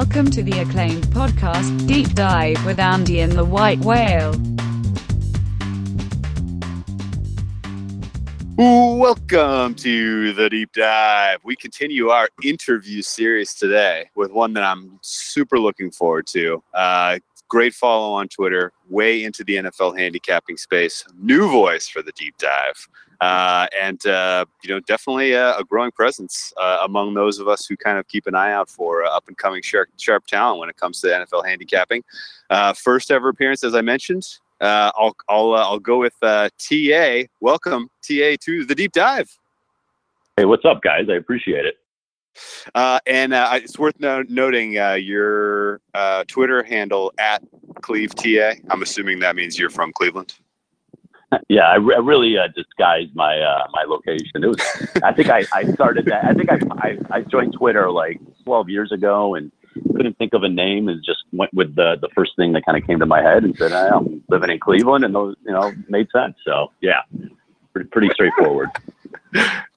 Welcome to the acclaimed podcast, Deep Dive with Andy and the White Whale. Welcome to the deep dive. We continue our interview series today with one that I'm super looking forward to. Uh, great follow on Twitter, way into the NFL handicapping space, new voice for the deep dive. Uh, and uh, you know, definitely a, a growing presence uh, among those of us who kind of keep an eye out for uh, up and coming sharp, sharp talent when it comes to NFL handicapping. Uh, first ever appearance, as I mentioned, uh, I'll I'll I'll go with TA. Welcome TA to the deep dive. Hey, what's up, guys? I appreciate it. Uh, and uh, it's worth no- noting uh, your uh, Twitter handle at Cleve TA. I'm assuming that means you're from Cleveland. Yeah, I, re- I really uh, disguised my uh, my location. It was, I think I, I started that. I think I, I I joined Twitter like 12 years ago and couldn't think of a name and just went with the the first thing that kind of came to my head and said "Ah, I'm living in Cleveland and those you know made sense. So yeah, pretty, pretty straightforward.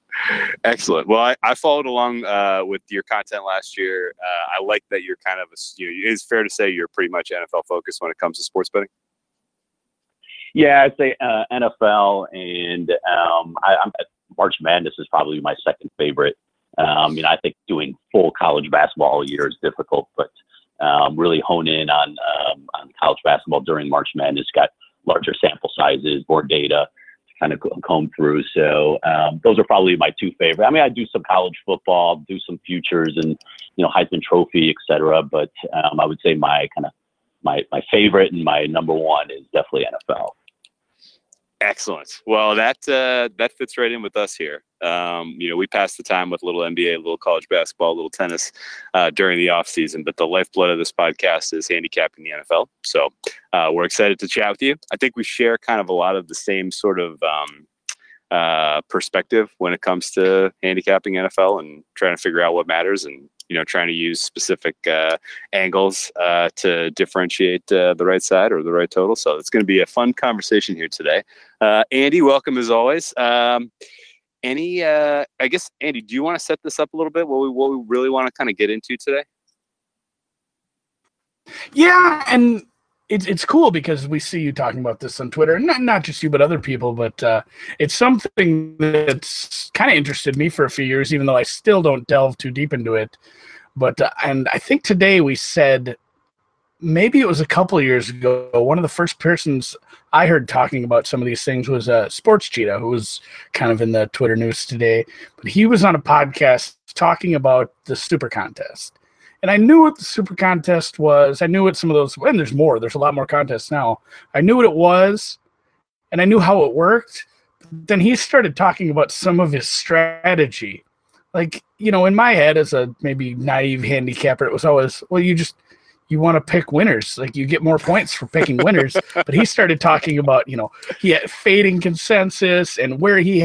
Excellent. Well, I, I followed along uh, with your content last year. Uh, I like that you're kind of a, you know, it's fair to say you're pretty much NFL focused when it comes to sports betting. Yeah, I'd say uh, NFL and um, I, I'm March Madness is probably my second favorite. Um, you know, I think doing full college basketball all year is difficult, but um, really hone in on um, on college basketball during March Madness. Got larger sample sizes, more data kind of comb through. So um, those are probably my two favorite. I mean, I do some college football, do some futures, and you know Heisman Trophy, et cetera. But um, I would say my kind of my my favorite and my number one is definitely NFL. Excellent. Well, that uh, that fits right in with us here. Um, you know, we pass the time with a little NBA, a little college basketball, a little tennis uh, during the off season. But the lifeblood of this podcast is handicapping the NFL. So uh, we're excited to chat with you. I think we share kind of a lot of the same sort of um, uh, perspective when it comes to handicapping NFL and trying to figure out what matters and you know trying to use specific uh, angles uh, to differentiate uh, the right side or the right total. So it's going to be a fun conversation here today. Uh, Andy, welcome as always. Um, any, uh, I guess, Andy, do you want to set this up a little bit? What we what we really want to kind of get into today? Yeah, and it's it's cool because we see you talking about this on Twitter, not not just you, but other people. But uh, it's something that's kind of interested me for a few years, even though I still don't delve too deep into it. But uh, and I think today we said maybe it was a couple years ago. One of the first persons I heard talking about some of these things was uh, Sports Cheetah, who was kind of in the Twitter news today. But he was on a podcast talking about the Super Contest. And I knew what the Super Contest was. I knew what some of those, and there's more. There's a lot more contests now. I knew what it was, and I knew how it worked. Then he started talking about some of his strategy. Like, you know, in my head as a maybe naive handicapper, it was always, well, you just you want to pick winners. Like you get more points for picking winners. but he started talking about, you know, he had fading consensus and where he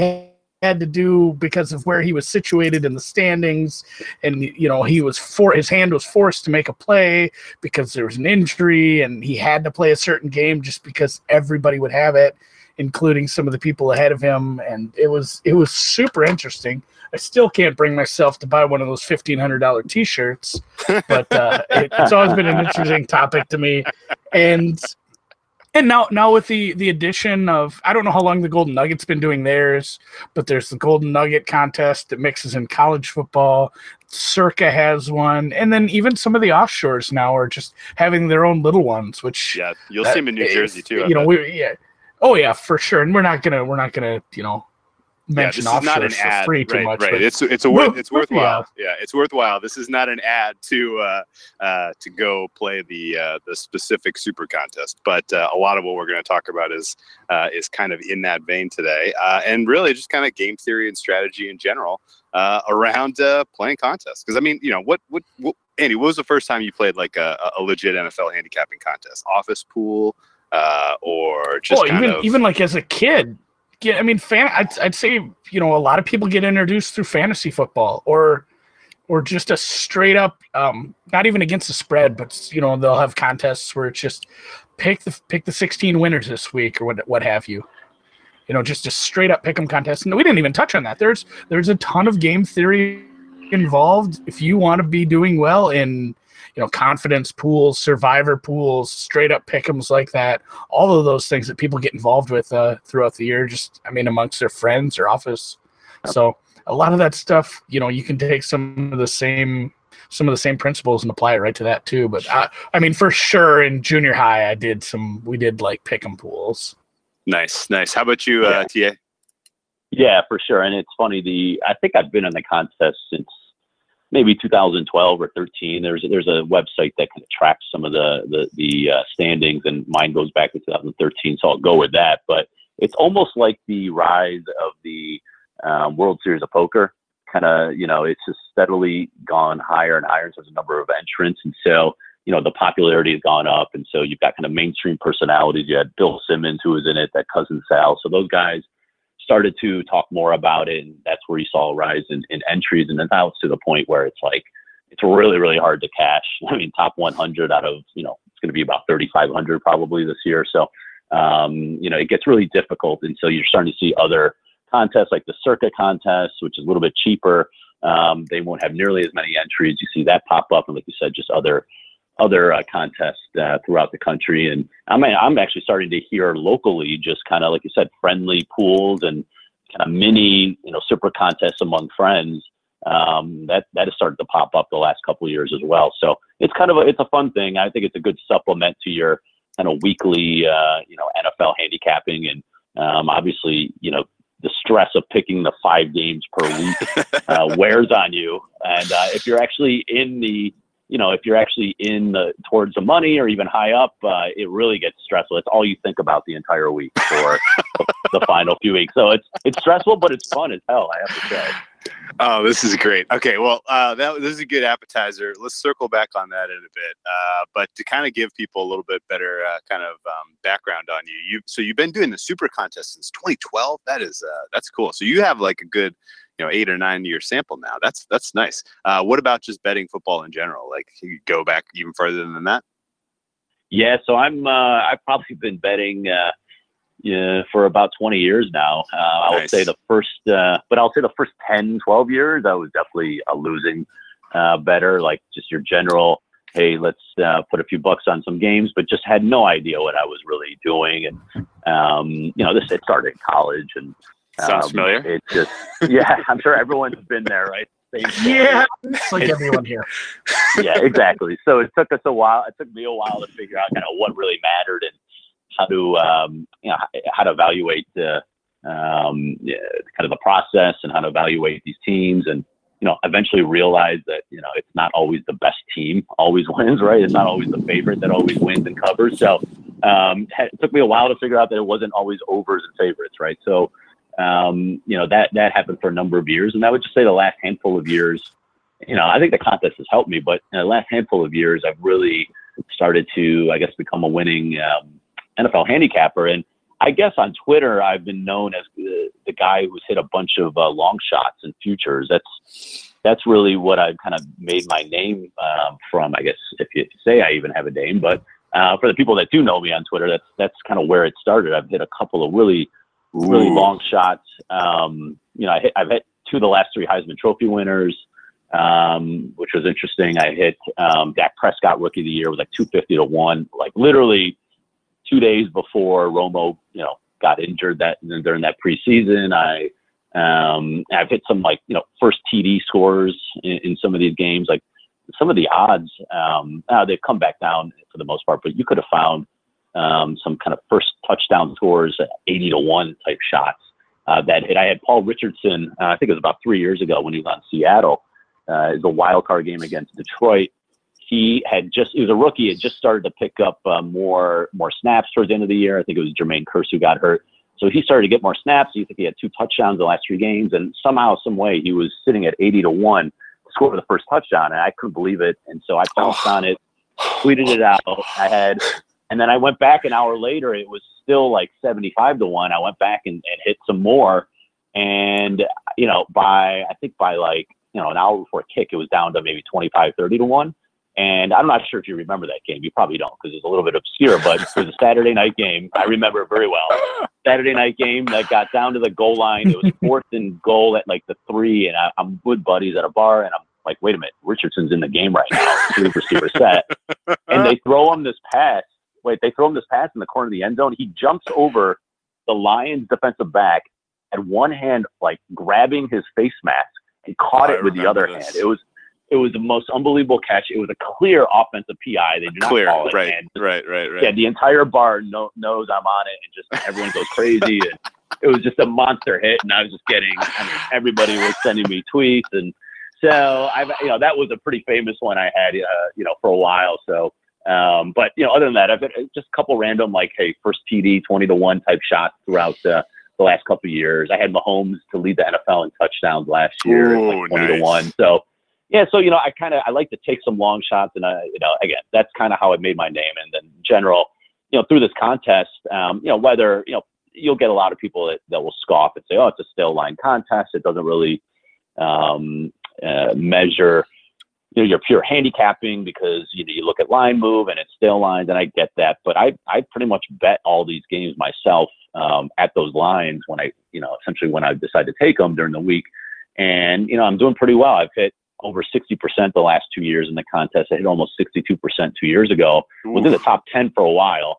had to do because of where he was situated in the standings. And, you know, he was for his hand was forced to make a play because there was an injury and he had to play a certain game just because everybody would have it, including some of the people ahead of him. And it was it was super interesting. I still can't bring myself to buy one of those fifteen hundred dollar T-shirts, but uh, it, it's always been an interesting topic to me. And and now now with the the addition of I don't know how long the Golden Nuggets been doing theirs, but there's the Golden Nugget contest that mixes in college football. Circa has one, and then even some of the offshores now are just having their own little ones, which Yeah, you'll that see him in New Jersey too. I You know, bet. we yeah, oh yeah, for sure. And we're not gonna we're not gonna you know mention this is not an ad, free too right, much. Right, it's it's a worth, it's worthwhile. yeah. Yeah. it's worthwhile. This is not an ad to uh, uh, to go play the uh, the specific super contest, but uh, a lot of what we're going to talk about is uh, is kind of in that vein today, uh, and really just kind of game theory and strategy in general uh, around uh, playing contests. Because I mean, you know, what what, what Andy, what was the first time you played like a, a legit NFL handicapping contest? Office pool, uh, or just oh, kind even of even like as a kid. Yeah, I mean, fan. I'd, I'd say you know a lot of people get introduced through fantasy football or or just a straight up, um, not even against the spread, but you know they'll have contests where it's just pick the pick the 16 winners this week or what what have you. You know, just a straight up pick 'em contest. And we didn't even touch on that. There's there's a ton of game theory involved if you want to be doing well in you know confidence pools survivor pools straight up pickums like that all of those things that people get involved with uh, throughout the year just i mean amongst their friends or office so a lot of that stuff you know you can take some of the same some of the same principles and apply it right to that too but i, I mean for sure in junior high i did some we did like pick'em pools Nice, nice. How about you, uh, TA? Yeah, for sure. And it's funny. The I think I've been in the contest since maybe 2012 or 13. There's there's a website that kind of tracks some of the the, the uh, standings, and mine goes back to 2013. So I'll go with that. But it's almost like the rise of the um, World Series of Poker. Kind of, you know, it's just steadily gone higher and higher in terms of number of entrants, and so you know the popularity has gone up, and so you've got kind of mainstream personalities. You had Bill Simmons who was in it, that cousin Sal. So those guys started to talk more about it, and that's where you saw a rise in, in entries. And then now it's to the point where it's like it's really really hard to cash. I mean, top 100 out of you know it's going to be about 3,500 probably this year. So um, you know it gets really difficult, and so you're starting to see other contests like the Circa contest, which is a little bit cheaper. Um, they won't have nearly as many entries. You see that pop up, and like you said, just other other uh, contests uh, throughout the country. And I'm I'm actually starting to hear locally, just kind of like you said, friendly pools and kind of mini, you know, super contests among friends. Um, that that has started to pop up the last couple of years as well. So it's kind of a it's a fun thing. I think it's a good supplement to your kind of weekly, uh, you know, NFL handicapping, and um, obviously, you know, the stress of picking the five games per week uh, wears on you. And uh, if you're actually in the you know, if you're actually in the towards the money or even high up, uh, it really gets stressful. It's all you think about the entire week for the final few weeks. So it's it's stressful, but it's fun as hell. I have to say. Oh, this is great. Okay, well, uh, that this is a good appetizer. Let's circle back on that in a bit. Uh, but to kind of give people a little bit better uh, kind of um, background on you, you so you've been doing the super contest since 2012. That is uh, that's cool. So you have like a good you know eight or nine year sample now. That's that's nice. Uh, what about just betting football in general? Like you go back even further than that. Yeah, so I'm uh, I've probably been betting uh, yeah, for about 20 years now. Uh, I would say the first, uh, but I'll say the first 10, 12 years, I was definitely a losing uh, better, like just your general, hey, let's uh, put a few bucks on some games, but just had no idea what I was really doing. And, um, you know, this, it started in college and Sounds um, familiar. It just, yeah, I'm sure everyone's been there, right? yeah, it's like everyone here. yeah, exactly. So it took us a while. It took me a while to figure out kind of what really mattered and how to, um, you know, how to evaluate the um, yeah, kind of the process and how to evaluate these teams and you know eventually realize that you know it's not always the best team always wins right it's not always the favorite that always wins and covers so um, it took me a while to figure out that it wasn't always overs and favorites right so um, you know, that that happened for a number of years, and I would just say the last handful of years, you know, I think the contest has helped me, but in the last handful of years, I've really started to, I guess, become a winning um, NFL handicapper. And I guess on Twitter, I've been known as the, the guy who's hit a bunch of uh, long shots and futures. That's that's really what I've kind of made my name um, from. I guess if you say I even have a name, but uh, for the people that do know me on Twitter, that's that's kind of where it started. I've hit a couple of really really Ooh. long shots. Um, you know, I hit, I've hit two of the last three Heisman Trophy winners, um, which was interesting. I hit um, Dak Prescott Rookie of the Year with like 250 to one, like literally two days before Romo, you know, got injured that during that preseason. I um, I've hit some like you know first TD scores in, in some of these games. Like some of the odds, um, uh, they've come back down for the most part, but you could have found um, some kind of first touchdown scores, 80 to 1 type shots. Uh, that hit. I had Paul Richardson, uh, I think it was about three years ago when he was on Seattle. Uh, it was a wild card game against Detroit. He had just, he was a rookie, he had just started to pick up uh, more more snaps towards the end of the year. I think it was Jermaine Kearse who got hurt. So he started to get more snaps. I think he had two touchdowns the last three games. And somehow, some way, he was sitting at 80 to 1 to score the first touchdown. And I couldn't believe it. And so I pounced on it, tweeted it out. I had and then I went back an hour later, it was still like 75 to 1. I went back and, and hit some more. And, you know, by, I think by like, you know, an hour before kick, it was down to maybe 25, 30 to 1. And I'm not sure if you remember that game. You probably don't because it's a little bit obscure, but it was a Saturday night game. I remember it very well. Saturday night game that got down to the goal line. It was fourth and goal at like the three, and I, I'm with buddies at a bar, and I'm like, wait a minute, Richardson's in the game right now, three receiver set, and they throw him this pass. Wait, they throw him this pass in the corner of the end zone. He jumps over the Lions defensive back, and one hand like grabbing his face mask and caught I it with the other this. hand. It was it was the most unbelievable catch. It was a clear offensive PI. They did not Clear, call it. right, And right, right, right. yeah, the entire bar know, knows I'm on it, and just everyone goes crazy. and it was just a monster hit, and I was just getting. I mean, everybody was sending me tweets, and so I, you know, that was a pretty famous one I had, uh, you know, for a while. So, um, but you know, other than that, I've been just a couple random like, hey, first TD, twenty to one type shots throughout uh, the last couple of years. I had Mahomes to lead the NFL in touchdowns last year, Ooh, like twenty nice. to one. So. Yeah, so you know, I kind of I like to take some long shots, and I, you know, again, that's kind of how I made my name. And then, general, you know, through this contest, um, you know, whether you know, you'll get a lot of people that, that will scoff and say, "Oh, it's a still line contest. It doesn't really um, uh, measure, you know, your pure handicapping because you know you look at line move and it's still lines." And I get that, but I I pretty much bet all these games myself um, at those lines when I, you know, essentially when I decide to take them during the week. And you know, I'm doing pretty well. I've hit over 60% the last two years in the contest. I hit almost 62% two years ago. Was in the top 10 for a while.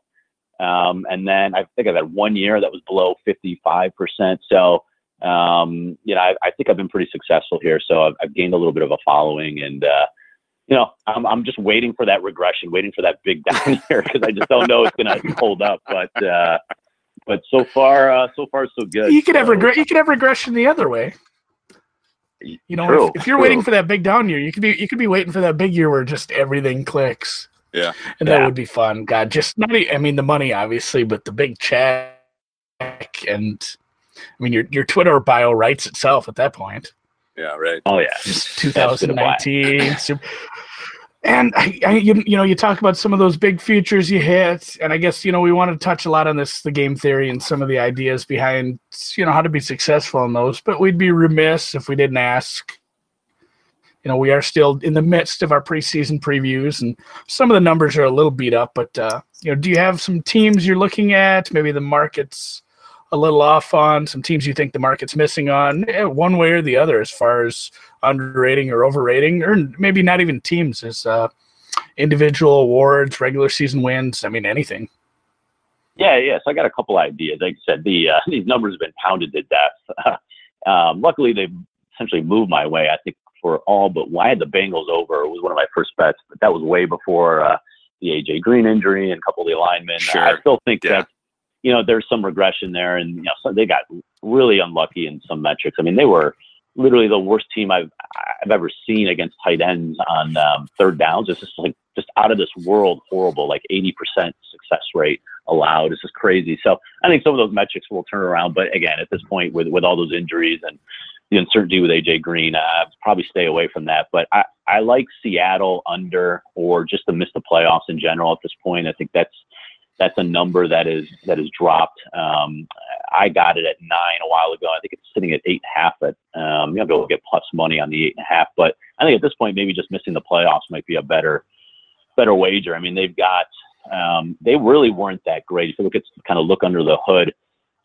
Um, and then I think I've had one year that was below 55%. So, um, you know, I, I think I've been pretty successful here. So I've, I've gained a little bit of a following and, uh, you know, I'm, I'm just waiting for that regression, waiting for that big down here because I just don't know it's going to hold up. But, uh, but so far, uh, so far, so good. You could have So, regret. You could have regression the other way. You know, True, if, if you're true. waiting for that big down year, you could be you could be waiting for that big year where just everything clicks. Yeah. and that Yeah. would be fun. God, just not. I mean, the money obviously, but the big check and I mean, your your Twitter bio writes itself at that point. Yeah, right. Oh, yeah. Just That's gonna buy. 2019. Sup- And I, I, you, you know, you talk about some of those big futures you hit, and I guess you know we want to touch a lot on this, the game theory, and some of the ideas behind you know how to be successful in those. But we'd be remiss if we didn't ask. You know, we are still in the midst of our preseason previews, and some of the numbers are a little beat up. But uh, you know, do you have some teams you're looking at? Maybe the market's a little off on some teams you think the market's missing on, eh, one way or the other, as far as underrating or overrating, or maybe not even teams, as uh, individual awards, regular season wins. I mean, anything. Yeah, yeah. So I got a couple ideas. Like I said, the uh, these numbers have been pounded to death. um, luckily, they've essentially moved my way. I think for all but I had the Bengals over. It was one of my first bets, but that was way before uh, the AJ Green injury and a couple of the alignment. Sure. I still think Yeah. that you know there's some regression there, and you know so they got really unlucky in some metrics. I mean, they were literally the worst team I've I've ever seen against tight ends on um, third downs. It's just like just out of this world horrible, like 80% success rate allowed. It's just crazy. So I think some of those metrics will turn around. But again, at this point, with with all those injuries and the uncertainty with AJ Green, I'd probably stay away from that. But I, I like Seattle under or just to miss the playoffs in general at this point. I think that's that's a number that is that is dropped. Um, I got it at nine a while ago. I think it's sitting at eight and a half. At um, you'll be able to get plus money on the eight and a half. But I think at this point, maybe just missing the playoffs might be a better better wager. I mean, they've got um, they really weren't that great. If you look at kind of look under the hood,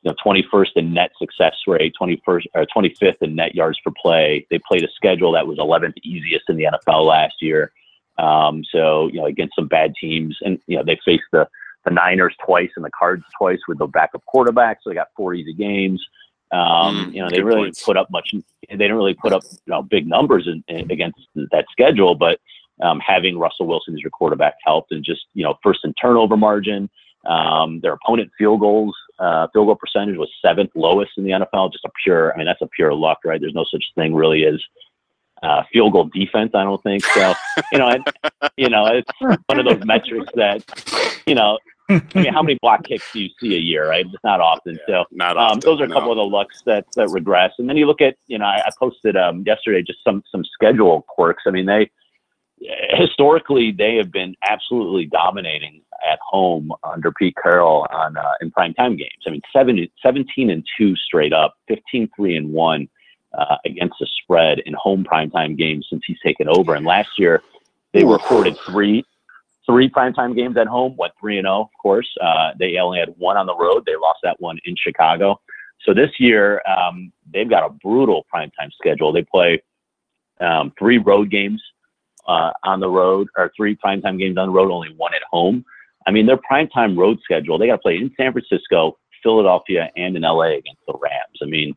you know, 21st in net success rate, 21st or 25th in net yards per play. They played a schedule that was 11th easiest in the NFL last year. Um, so you know, against some bad teams, and you know, they faced the the Niners twice and the Cards twice with the backup quarterback. So they got four easy games. Um, Mm, you know, they good really points. put up much. They didn't really put up you know big numbers in, in, against that schedule, but um, having Russell Wilson as your quarterback helped, and just you know, first in turnover margin. Um, their opponent field goals, uh, field goal percentage was seventh lowest in the NFL. Just a pure, I mean, that's a pure luck, right? There's no such thing really as uh, field goal defense. I don't think so. You know, and, you know, it's one of those metrics that, you know, I mean, how many block kicks do you see a year, right? It's not often. So Not um, often, those are a no. couple of the looks that that regress. And then you look at, you know, I, I posted um, yesterday just some some schedule quirks. I mean, they historically they have been absolutely dominating at home under Pete Carroll on uh, in primetime games. I mean, seven, 17 and two straight up, 15 3 and one uh, against the spread in home primetime games since he's taken over. And last year They recorded three three primetime games at home, went three and zero. Of course, uh, they only had one on the road. They lost that one in Chicago. So this year, um, they've got a brutal primetime schedule. They play um, three road games uh, on the road, or three primetime games on the road, only one at home. I mean, their primetime road schedule, they got to play in San Francisco, Philadelphia, and in LA against the Rams. I mean,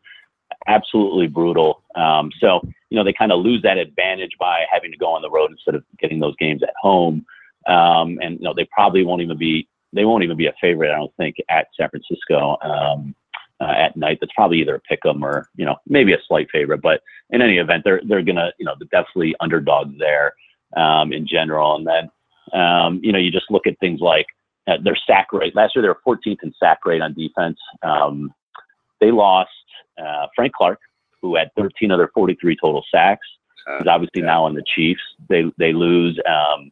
absolutely brutal. Um, so, you know, they kind of lose that advantage by having to go on the road instead of getting those games at home. Um, and, you know, they probably won't even be, they won't even be a favorite, I don't think, at San Francisco um, uh, at night. That's probably either a pick 'em or, you know, maybe a slight favorite. But in any event, they're, they're going to, you know, they're definitely underdogs there um, in general. And then, um, you know, you just look at things like uh, their sack rate. Last year, they were 14th in sack rate on defense. Um, they lost uh, Frank Clark, who had 13 of their 43 total sacks. Uh, He's obviously yeah. now on the Chiefs. They they lose um,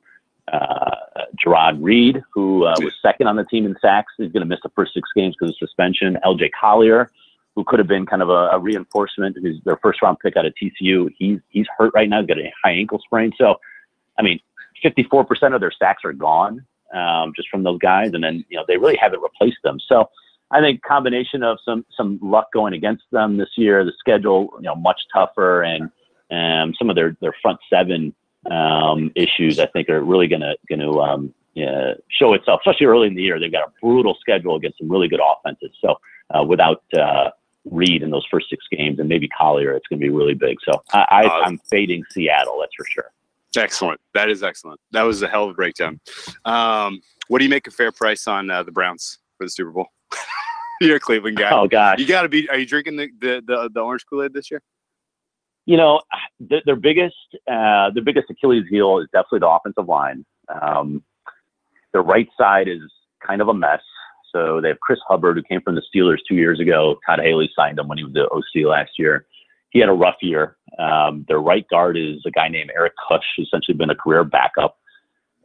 uh, Jarran Reed, who uh, was second on the team in sacks. He's going to miss the first six games because of suspension. L.J. Collier, who could have been kind of a, a reinforcement, who's their first round pick out of TCU. He's he's hurt right now. He's got a high ankle sprain. So, I mean, 54% of their sacks are gone um, just from those guys, and then you know they really haven't replaced them. So. I think combination of some some luck going against them this year, the schedule you know much tougher, and um, some of their their front seven um, issues I think are really gonna gonna um, yeah, show itself, especially early in the year. They've got a brutal schedule against some really good offenses. So uh, without uh, Reed in those first six games and maybe Collier, it's going to be really big. So I, I, Uh, I'm fading Seattle, that's for sure. Excellent. That is excellent. That was a hell of a breakdown. Um, what do you make a fair price on uh, the Browns for the Super Bowl? You're a Cleveland guy. Oh God, You got to be. Are you drinking the the the, the orange Kool Aid this year? You know th- their biggest uh, their biggest Achilles heel is definitely the offensive line. Um, their right side is kind of a mess. So they have Chris Hubbard, who came from the Steelers two years ago. Todd Haley signed him when he was the OC last year. He had a rough year. Um, their right guard is a guy named Eric Kush, who's essentially been a career backup.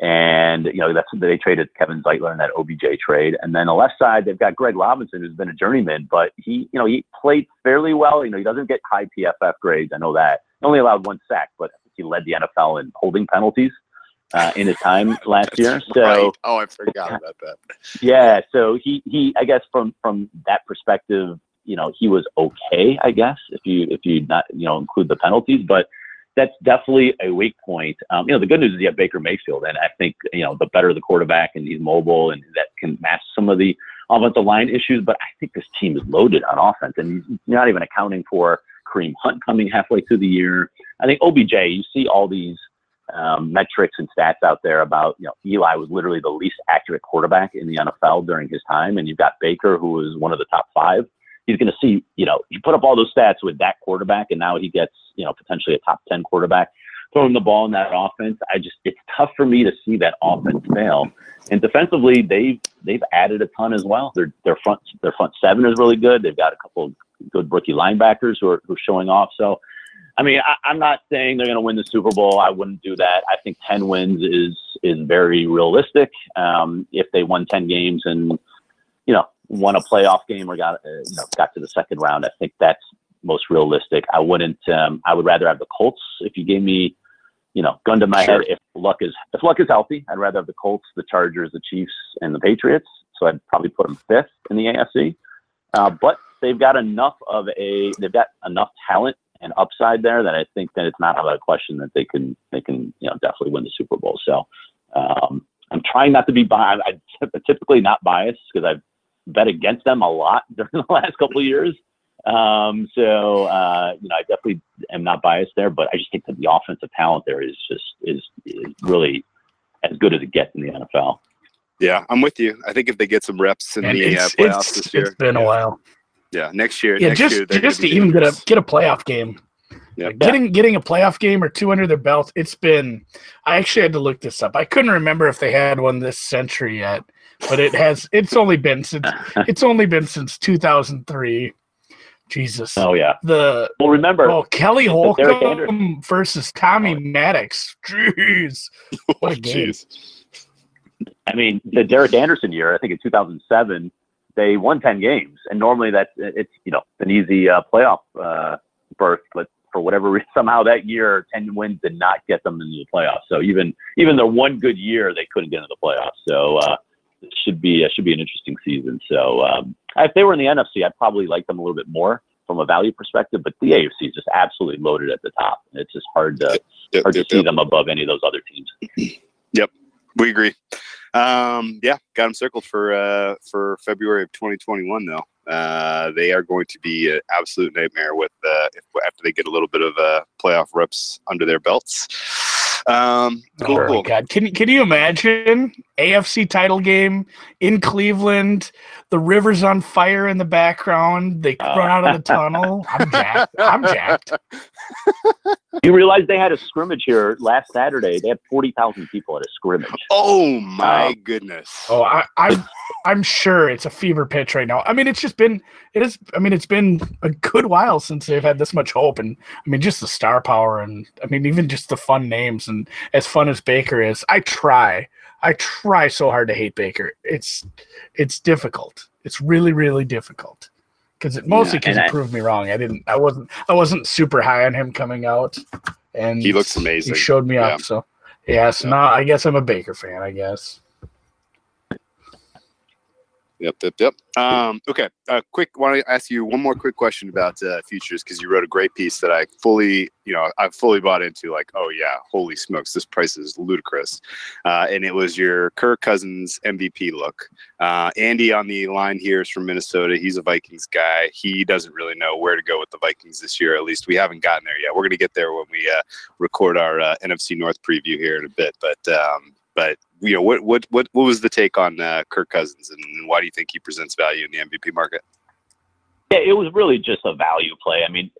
And, you know, that's they traded Kevin Zeitler in that OBJ trade. And then the left side, they've got Greg Robinson, who's been a journeyman, but he, you know, he played fairly well. You know, he doesn't get high PFF grades. I know that. He only allowed one sack, but he led the NFL in holding penalties uh, in his time last year. So, Right. Oh, I forgot about that. yeah, so he he I guess from from that perspective, you know, he was okay, I guess, if you if you not you know include the penalties, but that's definitely a weak point. Um, you know, the good news is you have Baker Mayfield, and I think you know the better the quarterback and he's mobile and that can match some of the offensive line issues. But I think this team is loaded on offense, and he's not even accounting for Kareem Hunt coming halfway through the year. I think OBJ, you see all these um, metrics and stats out there about, you know, Eli was literally the least accurate quarterback in the NFL during his time. And you've got Baker, who was one of the top five. He's going to see, you know, you put up all those stats with that quarterback, and now he gets, you know, potentially a top 10 quarterback throwing the ball in that offense. I just, it's tough for me to see that offense fail. And defensively, they've, they've added a ton as well. Their, their front, their front seven is really good. They've got a couple of good rookie linebackers who are, who are showing off. So, I mean, I, I'm not saying they're going to win the Super Bowl. I wouldn't do that. I think 10 wins is is very realistic. Um, if they won 10 games and you know won a playoff game or got uh, you know got to the second round, I think that's most realistic. I wouldn't. Um, I would rather have the Colts. If you gave me, you know, gun to my Sure. head, if luck is if luck is healthy, I'd rather have the Colts, the Chargers, the Chiefs, and the Patriots. So I'd probably put them fifth in the AFC. Uh, but they've got enough of a they've got enough talent and upside there that I think that it's not out of the question that they can they can you know definitely win the Super Bowl. So um, I'm trying not to be biased. I'm typically not biased because I've bet against them a lot during the last couple of years. Um, so uh, you know I definitely am not biased there, but I just think that the offensive talent there is just is, is really as good as it gets in the NFL. Yeah, I'm with you. I think if they get some reps in And the uh, it's, playoffs it's, this year, it's been yeah, a while. Yeah, next year. Yeah, next just year, just to even get a get a playoff game. Yep. Like, getting getting a playoff game or two under their belt. It's been. I actually had to look this up. I couldn't remember if they had one this century yet, but it has. It's only been since. It's only been since 2003. Jesus. Oh yeah. The Well, remember oh Kelly Derek Holcomb Anderson. versus Tommy Oh. Maddox. Jeez. What a Oh, game. jeez. I mean, the Derek Anderson year, I think in 2007, they won 10 games, and normally that's it's you know an easy uh, playoff uh, berth, but for whatever reason, somehow that year, 10 wins did not get them into the playoffs. So even even their one good year, they couldn't get into the playoffs. So uh, it should be uh, should be an interesting season. So um, if they were in the NFC, I'd probably like them a little bit more from a value perspective. But the AFC is just absolutely loaded at the top. It's just hard to Yep, hard to yep, see yep. them above any of those other teams. Yep, we agree. Um, yeah, got them circled for uh, for February of 2021. Though uh, they are going to be an absolute nightmare with uh, if, after they get a little bit of uh, playoff reps under their belts. Um, cool, oh cool. god! Can can you imagine AFC title game in Cleveland? The river's on fire in the background. They Uh. run out of the tunnel. I'm jacked. I'm jacked. You realize they had a scrimmage here last Saturday. They had 40,000 people at a scrimmage. Oh my Uh, goodness! Oh, I, I'm I'm sure it's a fever pitch right now. I mean, it's just been it is. I mean, it's been a good while since they've had this much hope, and I mean, just the star power, and I mean, even just the fun names, and as fun as Baker is, I try, I try so hard to hate Baker. It's it's difficult. It's really really difficult because it mostly because and it I- proved me wrong. I didn't. I wasn't. I wasn't super high on him coming out, and He looks amazing. He showed me Yeah. up. So yeah. So Yeah. now I guess I'm a Baker fan. I guess. Yep, yep, yep. Um, okay, uh, quick. Want to ask you one more quick question about uh, futures because you wrote a great piece that I fully, you know, I fully bought into. Like, oh yeah, holy smokes, this price is ludicrous. Uh, and it was your Kirk Cousins MVP look. Uh, Andy on the line here is from Minnesota. He's a Vikings guy. He doesn't really know where to go with the Vikings this year. At least we haven't gotten there yet. We're to get there when we uh, record our uh, NFC North preview here in a bit. But um, but you know what what what what was the take on uh, Kirk Cousins and why do you think he presents value in the MVP market? Yeah, it was really just a value play. I mean,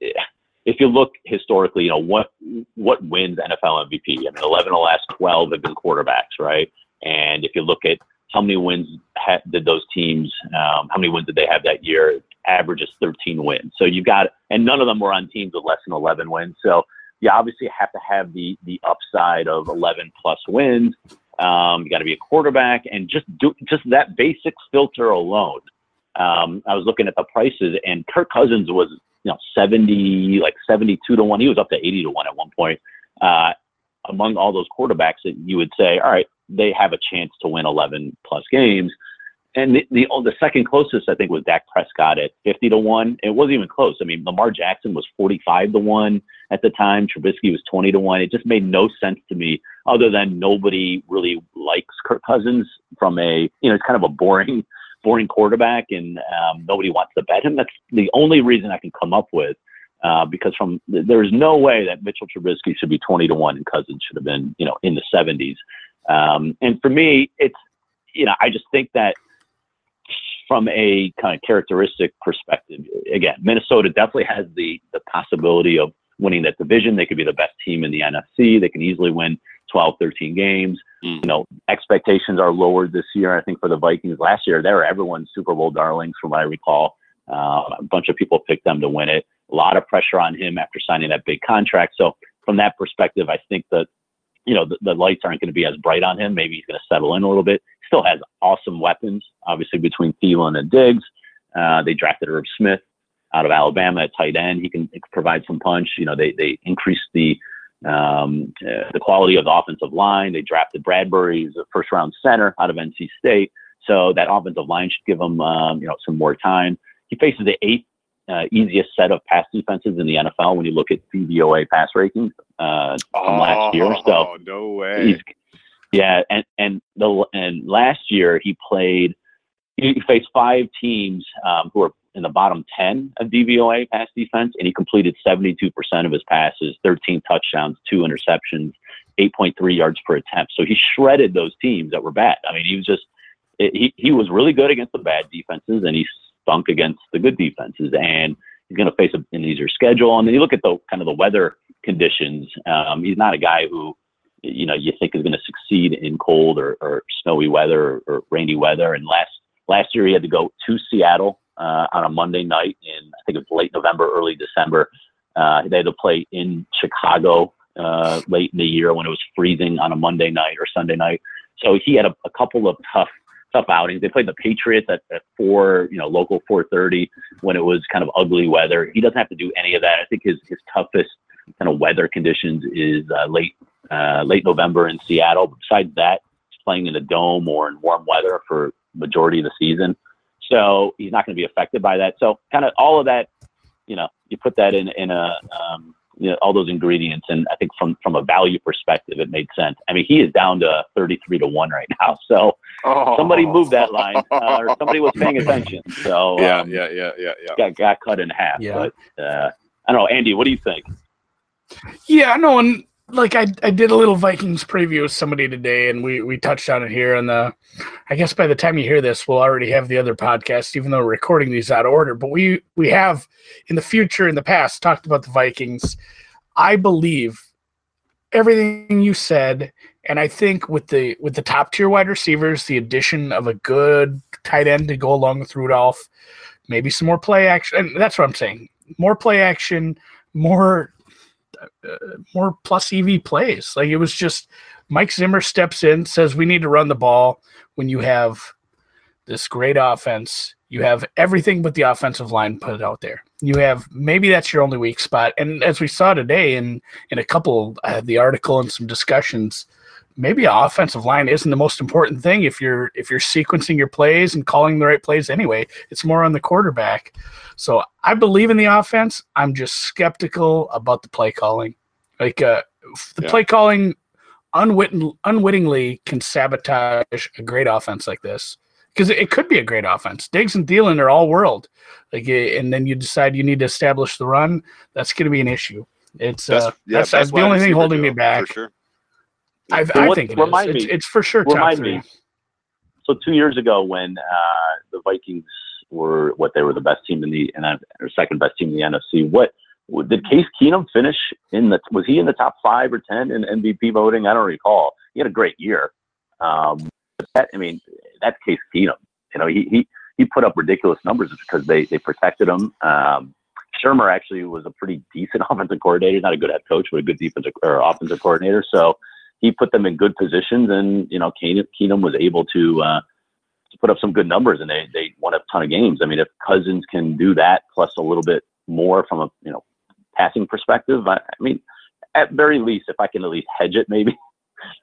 if you look historically, you know what what wins NFL MVP. I mean, eleven of the last twelve have been quarterbacks, right? And if you look at how many wins ha- did those teams, um, how many wins did they have that year? Average is thirteen wins. So you've got, and none of them were on teams with less than eleven wins. So you obviously have to have the the upside of eleven plus wins. Um, you got to be a quarterback, and just do just that basic filter alone um, I was looking at the prices, and Kirk Cousins was, you know, seventy, like seventy-two to one. He was up to eighty to one at one point. Uh, among all those quarterbacks, that you would say, all right, they have a chance to win eleven plus games. And the, the the second closest, I think, was Dak Prescott at fifty to one. It wasn't even close. I mean, Lamar Jackson was forty-five to one at the time. Trubisky was twenty to one. It just made no sense to me, other than nobody really likes Kirk Cousins from a, you know, it's kind of a boring boring quarterback and um, nobody wants to bet him. That's the only reason I can come up with. Uh, because from there's no way that Mitchell Trubisky should be 20 to one and Cousins should have been, you know, in the 70s. Um, and for me, it's, you know, I just think that from a kind of characteristic perspective, again, Minnesota definitely has the the possibility of winning that division. They could be the best team in the NFC. They can easily win 12, 13 games. Mm. You know, expectations are lowered this year. I think for the Vikings last year, they were everyone's Super Bowl darlings, from what I recall. Uh, a bunch of people picked them to win it. A lot of pressure on him after signing that big contract. So from that perspective, I think that you know the, the lights aren't going to be as bright on him. Maybe he's going to settle in a little bit. Still has awesome weapons, obviously between Thielen and Diggs. Uh, they drafted Irv Smith out of Alabama at tight end. He can provide some punch. You know, they they increased the um, uh, the quality of the offensive line. They drafted Bradbury as a first round center out of NC State. So that offensive line should give him um, you know some more time. He faces the eighth uh, easiest set of pass defenses in the NFL when you look at DVOA pass ratings uh, from last year. So Oh, no way. he's yeah, and and the and last year he played. He he faced five teams um, who are in the bottom ten of DVOA pass defense, and he completed seventy two percent of his passes, thirteen touchdowns, two interceptions, eight point three yards per attempt. So he shredded those teams that were bad. I mean, he was just he he was really good against the bad defenses, and he stunk against the good defenses, and. He's going to face an easier schedule, and then you look at the kind of the weather conditions. Um, he's not a guy who you know you think is going to succeed in cold or, or snowy weather or, or rainy weather. And last last year he had to go to Seattle uh, on a Monday night in I think it was late November, early December. Uh, they had to play in Chicago uh, late in the year when it was freezing on a Monday night or Sunday night. So he had a, a couple of tough tough outings. They played the Patriots at, at four, you know, local 4:30 when it was kind of ugly weather. He doesn't have to do any of that. I think his his toughest kind of weather conditions is uh, late uh, late November in Seattle. Besides that, he's playing in a dome or in warm weather for majority of the season. So he's not going to be affected by that. So kind of all of that, you know, you put that in in a um, you know, all those ingredients, and I think from from a value perspective, it made sense. I mean, he is down to thirty three to one right now. So Oh. somebody moved that line, uh, or somebody was paying attention. So Yeah, um, yeah, yeah, yeah, yeah. got got cut in half. Yeah. But uh, I don't know, Andy. What do you think? Yeah, no, and like I, I did a little Vikings preview with somebody today, and we we touched on it here. And the, I guess by the time you hear this, we'll already have the other podcast, even though we're recording these out of order. But we we have in the future, in the past, talked about the Vikings. I believe everything you said, and I think with the with the top tier wide receivers, the addition of a good tight end to go along with Rudolph, maybe some more play action. And that's what I'm saying. More play action, more uh, more plus EV plays. Like it was just Mike Zimmer steps in, says we need to run the ball when you have this great offense. You have everything but the offensive line put out there. You have maybe that's your only weak spot. And as we saw today in in a couple uh, the article and some discussions, maybe offensive line isn't the most important thing if you're if you're sequencing your plays and calling the right plays anyway. It's more on the quarterback. So I believe in the offense. I'm just skeptical about the play calling. Like uh, the Yeah. play calling unwitting, unwittingly can sabotage a great offense like this because it, could be a great offense. Diggs and Thielen are all world, like, eh, and then you decide you need to establish the run. That's going to be an issue. It's Best, uh, yeah, that's, best that's the only thing holding me back. Sure. I, So I what- think it is. remind It's, me- it's for sure top Remind three. me. So two years ago, when uh, the Vikings were what they were the best team in the and or second best team in the NFC, what did Case Keenum finish in the? Was he in the top five or ten in MVP voting? I don't recall. He had a great year. Um, but that, I mean, that's Case Keenum. You know, he he he put up ridiculous numbers because they they protected him. Um, Shurmur actually was a pretty decent offensive coordinator, not a good head coach, but a good defensive or offensive coordinator. So he put them in good positions, and you know, Keenum, Keenum was able to uh, to put up some good numbers, and they they won a ton of games. I mean, if Cousins can do that plus a little bit more from a you know passing perspective, I, I mean, at very least, if I can at least hedge it, maybe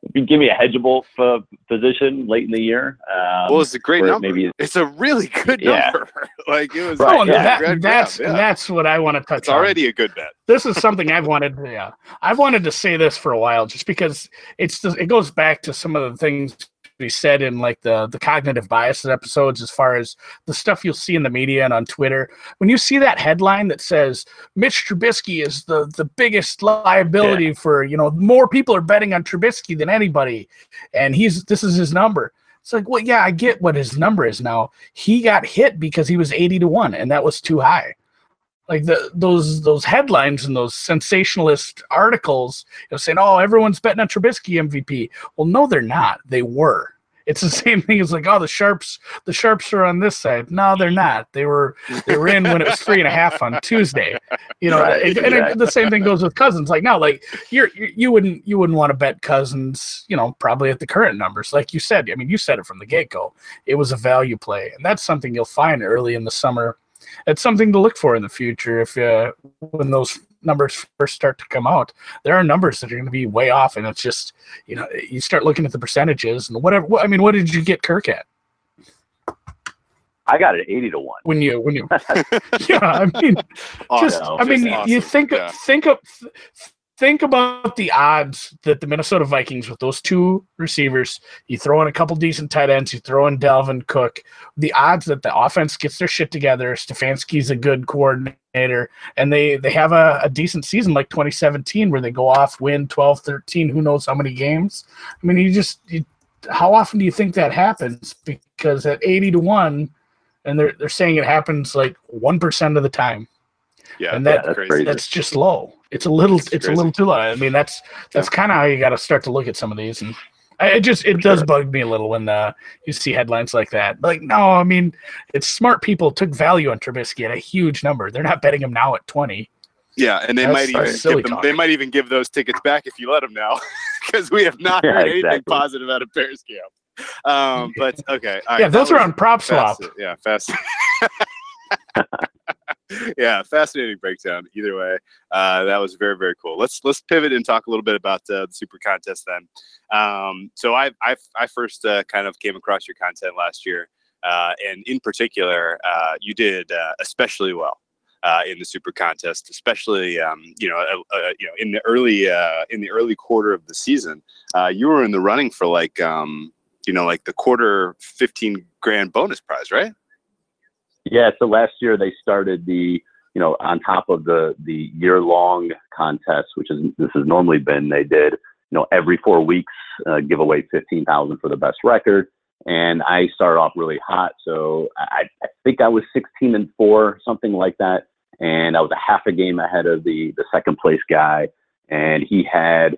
if you give me a hedgeable uh, position late in the year. Um, Well, it's a great number. maybe- it's a really good Yeah. number. like it was. Right, Oh, yeah. that, that's yeah. that's what I want to touch on. It's on. already a good bet. this is something I've wanted. Yeah, I've wanted to say this for a while, just because it's just, it goes back to some of the things we said in like the the cognitive biases episodes, as far as the stuff you'll see in the media and on Twitter. When you see that headline that says Mitch Trubisky is the the biggest liability for you know more people are betting on Trubisky than anybody, and he's this is his number. It's like, well, yeah, I get what his number is now. He got hit because he was eighty to one, and that was too high like the those those headlines and those sensationalist articles you know, saying, "Oh, everyone's betting on Trubisky MVP." Well, no, they're not. They were. It's the same thing as like, "Oh, the sharps, the sharps are on this side." No, they're not. They were they were in when it was three and a half on Tuesday. You know, Right, and, and it- the same thing goes with Cousins. Like now, like you're you you wouldn't you wouldn't want to bet Cousins. You know, probably at the current numbers, like you said. I mean, you said it from the get go. It was a value play, and that's something you'll find early in the summer it's something to look for in the future if uh, when those numbers first start to come out there are numbers that are going to be way off and it's just you know you start looking at the percentages and whatever what, i mean what did you get kirk at I got it eighty to one. when you when you yeah i mean just Awesome. i mean Just you think Yeah. think of think about the odds that the minnesota vikings with those two receivers you throw in a couple decent tight ends you throw in dalvin cook the odds that the offense gets their shit together stefanski's a good coordinator and they they have a, a decent season like 2017 where they go off win 12 13 who knows how many games. I mean you just you, how often do you think that happens? Because at 80 to 1 and they're, they're saying it happens like 1% of the time. Yeah, and that- that's that's just low. It's a little. It's It's, a little too low. I mean, that's that's kind of how you got to start to look at some of these, and I, it just it does Sure. bug me a little when uh, you see headlines like that. Like, no, I mean, it's smart people took value on Trubisky at a huge number. They're not betting him now at twenty. Yeah, and they That's might even give them. talk. They might even give those tickets back if you let them now, because we have not Yeah, heard anything positive out of Bears camp. um, but okay. all right, yeah, that those are on prop swap. fasci- Yeah, fast. yeah, fascinating breakdown. Either way, uh, that was very very cool. Let's let's pivot and talk a little bit about uh, the super contest then. Um, so I I I first uh, kind of came across your content last year, uh, and in particular, uh, you did uh, especially well. In the super contest, especially um, you know, you know, in the early in the early quarter of the season, you were in the running for like um, you know, like the quarter fifteen grand bonus prize, right? Yeah, so last year they started the, you know, on top of the the year long contest, which is this has normally been. They did, you know, every four weeks uh, give away fifteen thousand for the best record, and I started off really hot. So I, I think I was sixteen and four, something like that, and I was a half a game ahead of the the second place guy, and he had.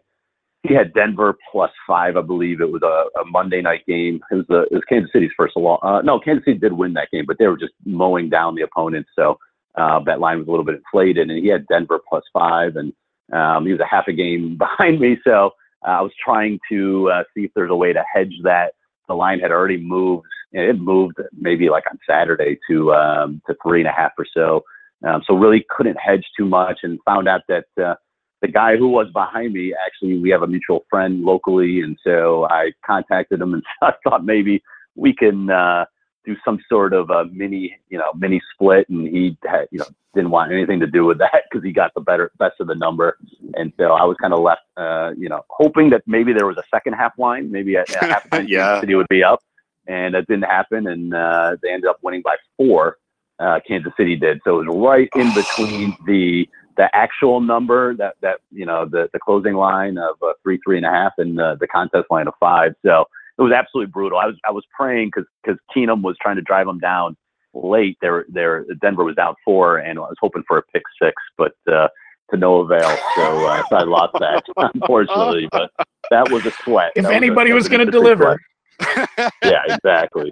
He had Denver plus five, I believe. It was a, a Monday night game. It was, the, it was Kansas City's first long. Uh, no, Kansas City did win that game, but they were just mowing down the opponents. So uh, that line was a little bit inflated, and he had Denver plus five, and um, he was a half a game behind me. So uh, I was trying to uh, see if there's a way to hedge that. The line had already moved. It moved maybe like on Saturday to um, to three and a half or so. Um, so really couldn't hedge too much, and found out that uh, the guy who was behind me actually we have a mutual friend locally, and so I contacted him and I thought maybe we can uh, do some sort of a mini, you know, mini split, and he had, you know, didn't want anything to do with that because he got the better best of the number, and so I was kind of left, uh, you know, hoping that maybe there was a second half line, maybe at, at half Yeah. City would be up, and that didn't happen, and uh, they ended up winning by four. Uh, Kansas City did, so it was right in between the the actual number that that you know the the closing line of uh, three three and a half and the the contest line of five. So it was absolutely brutal. I was I was praying because because Keenum was trying to drive them down late. There there Denver was down four, and I was hoping for a pick six, but uh, to no avail. So, uh, so I lost that unfortunately. But that was a sweat. If That anybody that was going to deliver, yeah, exactly.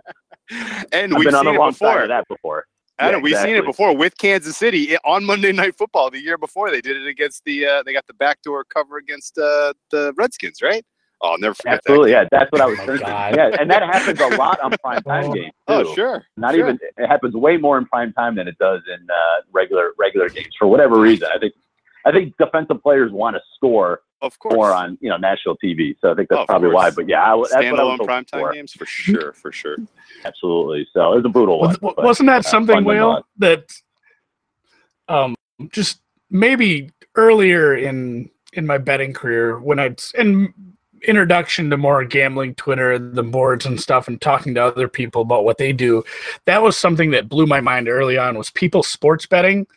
and I've we've been on seen the it wrong side of that before. Adam, Yeah, we've seen it before with Kansas City i- on Monday Night Football the year before. They did it against the. Uh, they got the backdoor cover against uh, the Redskins, right? Oh, I'll never forget Absolutely, yeah. That's what I was Oh thinking. God. Yeah, and that happens a lot on prime time Oh. games too. Oh, sure. Not sure. even it happens way more in prime time than it does in uh, regular regular games for whatever reason. I think I think defensive players want to score Of course. more on you know national TV, so I think that's Oh, of probably why. But yeah, I, w- that's what I was Standalone hoping primetime for. games for sure, for sure. Absolutely. So it was a brutal one. Was- but, wasn't that uh, something, fun Will, that um just maybe earlier in in my betting career when I'd in introduction to more gambling Twitter, and the boards and stuff, and talking to other people about what they do, that was something that blew my mind early on. Was people sports betting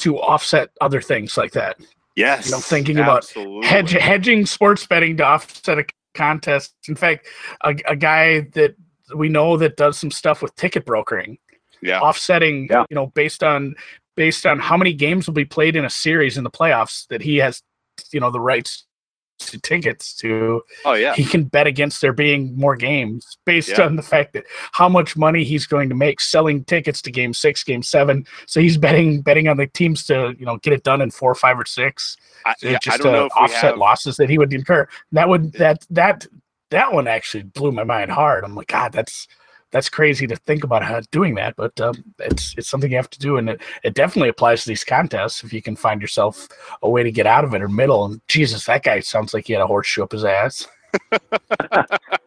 to offset other things like that? Yes. You know, thinking about hedge, hedging sports betting to offset a contest. In fact, a, a guy that we know that does some stuff with ticket brokering, Yeah. offsetting, Yeah. you know, based on based on how many games will be played in a series in the playoffs that he has, you know, the rights to tickets to. Oh yeah. He can bet against there being more games based Yeah. on the fact that how much money he's going to make selling tickets to game six, game seven. So he's betting betting on the teams to, you know, get it done in four, five, or six I, yeah, just to uh, know if offset have. losses that he would incur. That would that that that one actually blew my mind hard. I'm like, God, that's that's crazy to think about how doing that, but um, it's it's something you have to do, and it, it definitely applies to these contests if you can find yourself a way to get out of it or middle. And Jesus, that guy sounds like he had a horseshoe up his ass.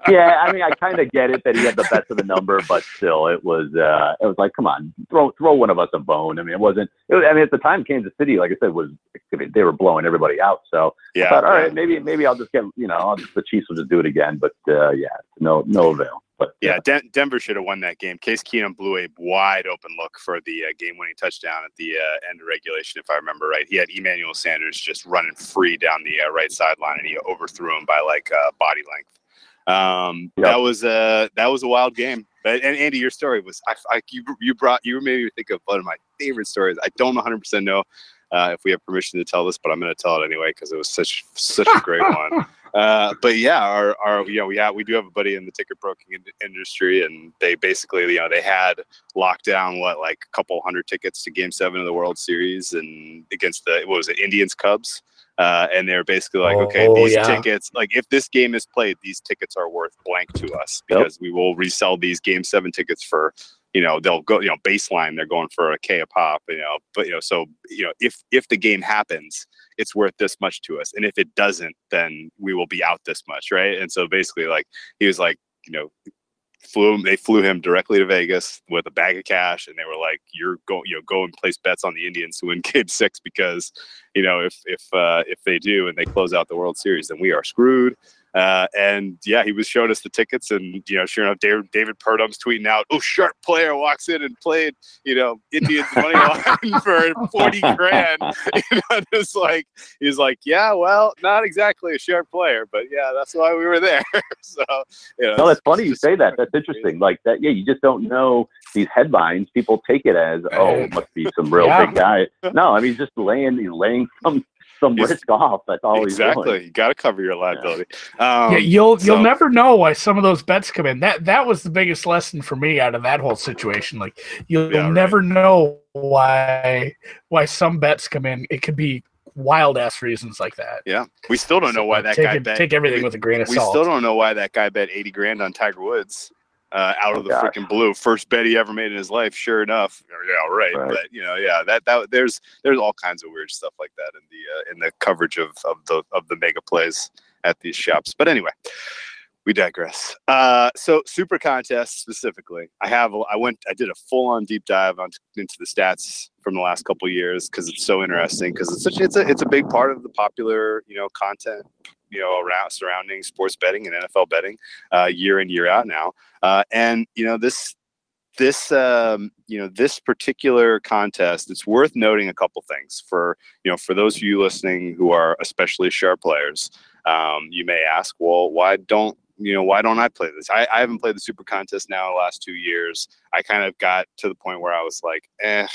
yeah, I mean, I kind of get it that he had the best of the number, but still, it was uh, it was like, come on, throw throw one of us a bone. I mean, it wasn't. It was, I mean, at the time, Kansas City, like I said, was they were blowing everybody out. So Yeah. I thought, all yeah. right, maybe maybe I'll just get you know I'll just, the Chiefs will just do it again. But uh, yeah, no no avail. But Yeah, uh, Den- Denver should have won that game. Case Keenum blew a wide open look for the uh, game-winning touchdown at the uh, end of regulation, if I remember right. He had Emmanuel Sanders just running free down the uh, right sideline, and he overthrew him by like uh, body length. Um, Yep. That was a that was a wild game. But and Andy, your story was I, I you you brought you made me think of one of my favorite stories. I don't 100 percent know uh, if we have permission to tell this, but I'm going to tell it anyway because it was such such a great one. Uh, but yeah, our, our you know we we do have a buddy in the ticket broking in- industry, and they basically you know they had locked down what like a couple hundred tickets to Game Seven of the World Series and against the what was it Indians Cubs. uh, and they're basically like, Oh, okay, these yeah. tickets, like if this game is played, these tickets are worth blank to us Yep. because we will resell these Game Seven tickets for, you know, they'll go, you know, baseline they're going for a K a pop, you know, but you know, so you know, if if the game happens, it's worth this much to us, and if it doesn't, then we will be out this much, right? And so basically, like he was like, you know, flew him, they flew him directly to Vegas with a bag of cash, and they were like, "You're going you know, go and place bets on the Indians to win Game Six because, you know, if if uh, if they do and they close out the World Series, then we are screwed." Uh, and yeah, he was showing us the tickets, and you know, sure enough, David, David Purdum's tweeting out, "Oh, sharp player walks in and played, you know, Indians money line for forty grand." You know, it's like he's like, "Yeah, well, not exactly a sharp player, but yeah, that's why we were there." so, you know, No, that's funny you say that. That's interesting. Like that, yeah. You just don't know these headlines. People take it as, oh, it must be some real Yeah. big guy. No, I mean he's just laying, he's laying some some He's- risk off. That's all he's exactly. doing. You got to cover your liability. Um, yeah, you'll so- you'll never know why some of those bets come in. That that was the biggest lesson for me out of that whole situation. Like you'll Yeah, right. never know why why some bets come in. It could be wild ass reasons like that. yeah, we still don't know why that take guy it- bet. take everything we, with a grain of we salt. still don't know why that guy bet eighty grand on Tiger Woods. Uh, out of the gosh. freaking blue, first bet he ever made in his life. Sure enough, yeah, right. Right. But you know, yeah, that that there's there's all kinds of weird stuff like that in the uh, in the coverage of of the of the mega plays at these shops. But anyway, we digress. Uh, so super contest specifically, I have I went I did a full on deep dive on into the stats from the last couple of years because it's so interesting because it's such it's a it's a big part of the popular you know content you know around surrounding sports betting and NFL betting uh, year in year out now. Uh, and you know this this um, you know this particular contest it's worth noting a couple things for you know for those of you listening who are especially sharp players um, you may ask well why don't you know why don't i play this I, I haven't played the super contest now in the last two years i kind of got to the point where i was like eh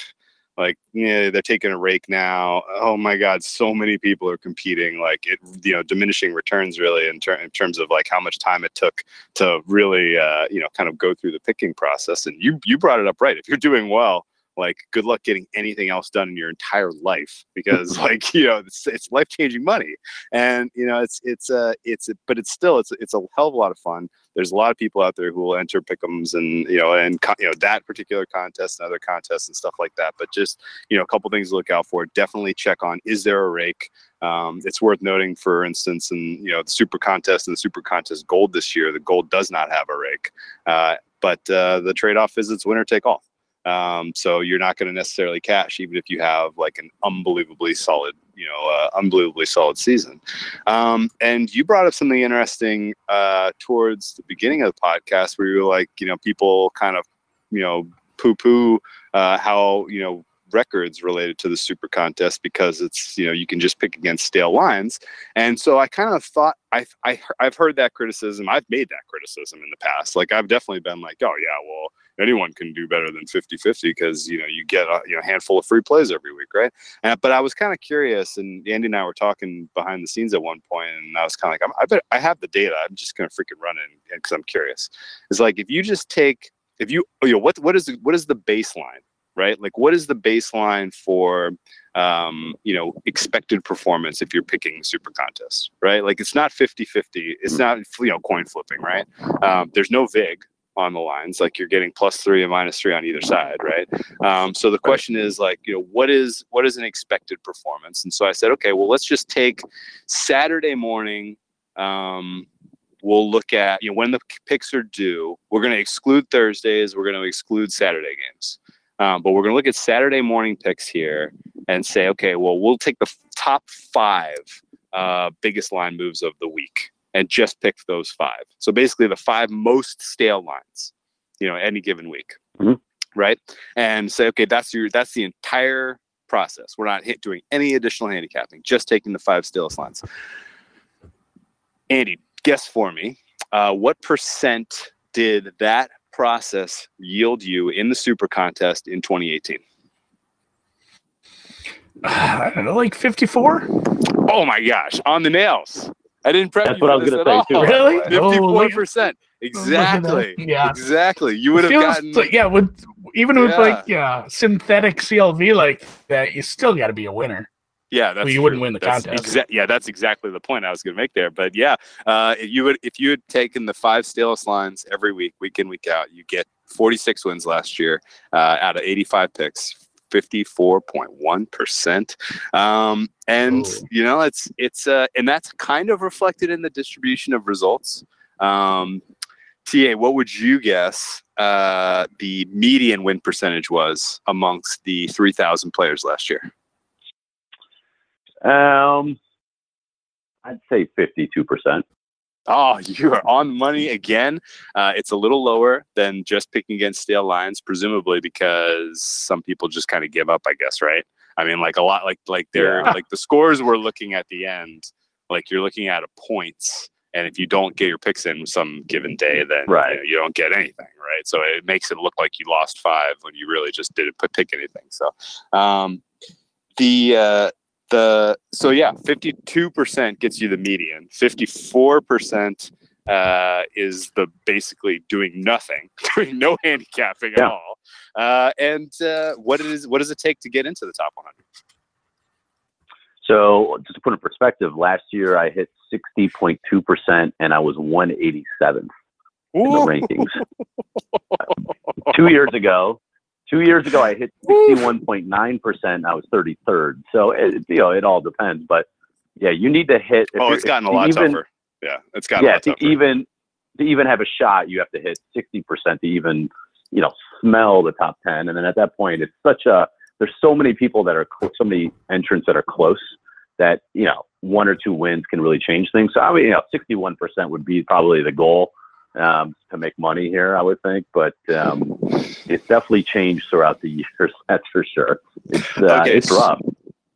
like yeah they're taking a rake now. Oh my god so many people are competing like it you know diminishing returns really in, ter- in terms of like how much time it took to really uh, you know kind of go through the picking process. And you you brought it up right. If you're doing well like good luck getting anything else done in your entire life because like you know it's, it's life-changing money. And you know it's it's uh it's but it's still it's it's a hell of a lot of fun there's a lot of people out there who will enter pick'ems and you know and you know that particular contest and other contests and stuff like that. But just you know a couple things to look out for definitely check on is there a rake? Um, it's worth noting for instance in you know the super contest and the super contest gold this year the gold does not have a rake. Uh, but uh, the trade-off is it's winner take all. Um, so you're not going to necessarily cash even if you have like an unbelievably solid you know uh, unbelievably solid season. Um, and you brought up something interesting uh, towards the beginning of the podcast where you were like you know people kind of you know poo poo uh, how you know records related to the super contest because it's you know you can just pick against stale lines and so i kind of thought I, I i've heard that criticism. I've made that criticism in the past. Like i've definitely been like oh yeah well anyone can do better than 50-50 because you know you get a you know handful of free plays every week right? And, but i was kind of curious and andy and i were talking behind the scenes at one point and i was kind of like I'm, i bet i have the data i'm just going to freaking run it because i'm curious. It's like if you just take if you you know what what is the, what is the baseline right? Like what is the baseline for um, you know expected performance if you're picking super contest right? Like it's not 50 50 it's not you know coin flipping right? Um, there's no vig on the lines like you're getting plus three and minus three on either side right? Um, so the question is like you know what is what is an expected performance? And so i said okay well let's just take saturday morning um, we'll look at you know when the picks are due. We're going to exclude thursdays we're going to exclude saturday games. Um, but we're going to look at saturday morning picks here and say okay well we'll take the top five uh, biggest line moves of the week and just pick those five. So basically the five most stale lines you know any given week Mhm. right? And say okay that's your that's the entire process. We're not hit doing any additional handicapping just taking the five stalest lines. Andy guess for me uh, what percent did that process yield you in the super contest in 2018 I don't know, like 54? oh my gosh on the nails i didn't prep That's you what I was gonna say, all. too. Really? Oh, look 54 at- percent look at exactly Yeah. exactly you would have Feels gotten like- yeah, with even with Yeah. like yeah, synthetic CLV like that, you still got to be a winner. Yeah, that's you wouldn't win the That's contest. exa- yeah, that's exactly the point I was going to make there. But yeah, uh, if you would if you had taken the five staleless lines every week, week in week out, you get 46 wins last year uh, out of 85 picks. 54.1 percent um and Ooh. you know it's it's uh and that's kind of reflected in the distribution of results um ta what would you guess uh the median win percentage was amongst the 3000 players last year Um, I'd say 52%. Oh, you are on money again. Uh, it's a little lower than just picking against stale lines, presumably because some people just kind of give up. I guess, right? I mean, like a lot, like like they're Yeah. like the scores we're looking at the end. Like you're looking at a points, and if you don't get your picks in some given day, then Right. you, know, you don't get anything, right? So it makes it look like you lost five when you really just didn't pick anything. So, um, the uh, the so yeah, fifty two percent gets you the median. Fifty four percent uh, is the basically doing nothing, doing no handicapping at all. Uh, and uh, what is what does it take to get into the top one hundred? So just to put in perspective, last year I hit 60.2% and I was 187th in the rankings. two years ago, two years ago I hit 61.9%. I was 33rd. So it, you know, it all depends, but yeah, you need to hit. if Oh, it's gotten a lot even, tougher. Yeah, it's gotten a Yeah, lot to tougher. even to even have a shot, you have to hit 60% to even, you know, smell the top 10. And then at that point, it's such a there's so many people that are cl- so many entrants that are close that you know one or two wins can really change things. So I mean, you know, 61% would be probably the goal um, to make money here, I would think. But um, it's definitely changed throughout the years. That's for sure. It's uh, Okay, it's rough.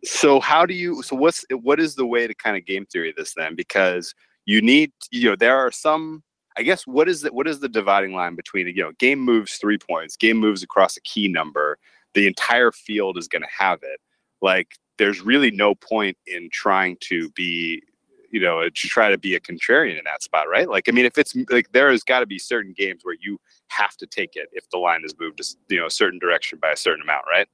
So how do you? So what's what is the way to kind of game theory this then? Because you need, you know, there are some. I guess what is the what is the dividing line between you know game moves three points, game moves across a key number. The entire field is going to have it. Like there's really no point in trying to be, you know, to try to be a contrarian in that spot, right? Like I mean, if it's like there has got to be certain games where you have to take it if the line is moved, you know, a certain direction by a certain amount, right?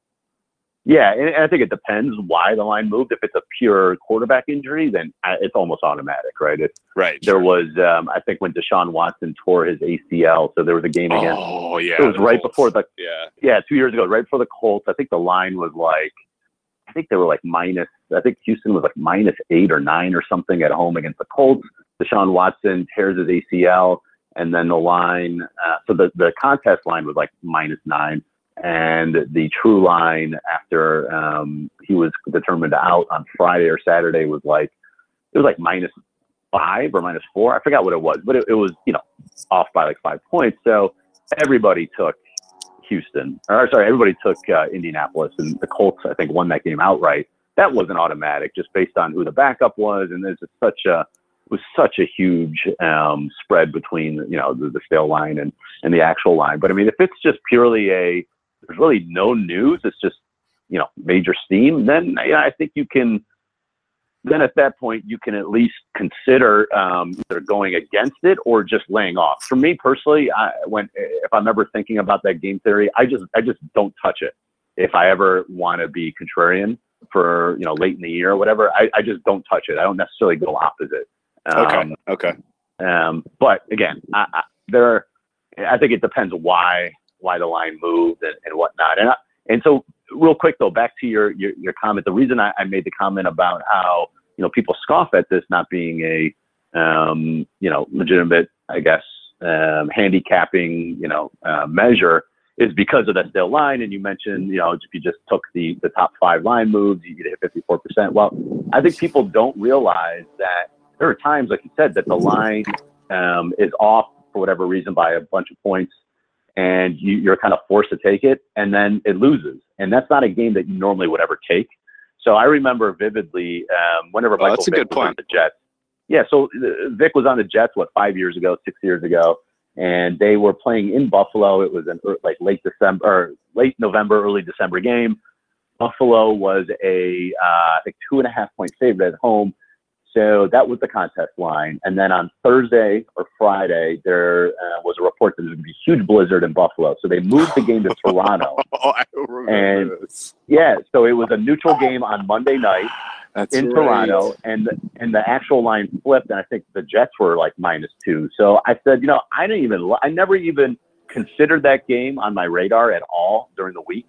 Yeah, and I think it depends why the line moved. If it's a pure quarterback injury, then uh, it's almost automatic, right? If Right. there was, um, I think, when Deshaun Watson tore his ACL, so there was a game against. Oh yeah. it was right Colts. before the Yeah. yeah two years ago, right before the Colts. I think the line was like, I think they were like minus. I think Houston was like minus eight or nine or something at home against the Colts. Deshaun Watson tears his ACL, and then the line. Uh, so the the contest line was like minus nine, and the true line after um, he was determined out on Friday or Saturday was like it was like minus five or minus four. I forgot what it was, but it, it was you know off by like five points. So everybody took Houston, or sorry, everybody took uh, Indianapolis, and the Colts I think won that game outright. That wasn't automatic, just based on who the backup was, and there's such a was such a huge um, spread between you know the, the stale line and and the actual line. But I mean, if it's just purely a there's really no news, it's just you know major steam, then yeah, I think you can. Then at that point, you can at least consider um, either going against it or just laying off. For me personally, I, when if I'm ever thinking about that game theory, I just I just don't touch it. If I ever want to be contrarian for you know late in the year or whatever, I, I just don't touch it. I don't necessarily go opposite. Okay. Um, okay. um, but again, I, I, there, are, I think it depends why why the line moved and, and whatnot. And I, and so, real quick though, back to your your, your comment. The reason I, I made the comment about how you know people scoff at this not being a um, you know legitimate, I guess, um, handicapping you know uh, measure is because of that stale line. And you mentioned you know if you just took the the top five line moves, you hit fifty four percent. Well, I think people don't realize that there are times, like you said, that the line um, is off for whatever reason by a bunch of points, and you, you're kind of forced to take it, and then it loses, and that's not a game that you normally would ever take. So I remember vividly um, whenever Oh, Michael that's a good was on point. the Jets. Yeah, so uh, Vick was on the Jets what five years ago, six years ago, and they were playing in Buffalo. It was an like late December, or late November, early December game. Buffalo was a uh, I think two and a half point favorite at home. So that was the contest line. And then on Thursday or Friday, there uh, was a report that there was going to be a huge blizzard in Buffalo. So they moved the game to Toronto. Oh, I remember And- this. Yeah, so it was a neutral game on Monday night. That's in right. Toronto, and and the actual line flipped, and I think the Jets were like minus two. So I said, you know, I didn't even, I never even considered that game on my radar at all during the week,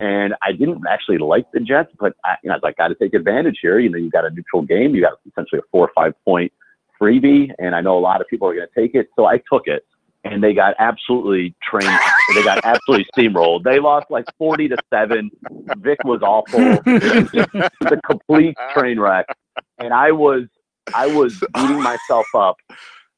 and I didn't actually like the Jets, but I, you know, I was like, got to take advantage here. You know, you got a neutral game, you got essentially a four or five point freebie, and I know a lot of people are going to take it, so I took it. And they got absolutely trained. they got absolutely steamrolled. They lost like forty to seven. Vick was awful the complete train wreck. And I was I was beating myself up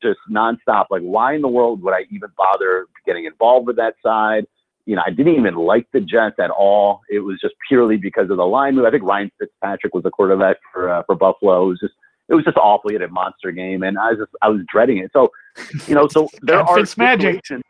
just nonstop. Like, why in the world would I even bother getting involved with that side? You know, I didn't even like the Jets at all. It was just purely because of the line move. I think Ryan Fitzpatrick was the quarterback for uh, for Buffalo. It was just it was just awful. He had a monster game, and I was just I was dreading it. So, you know, so there are situations.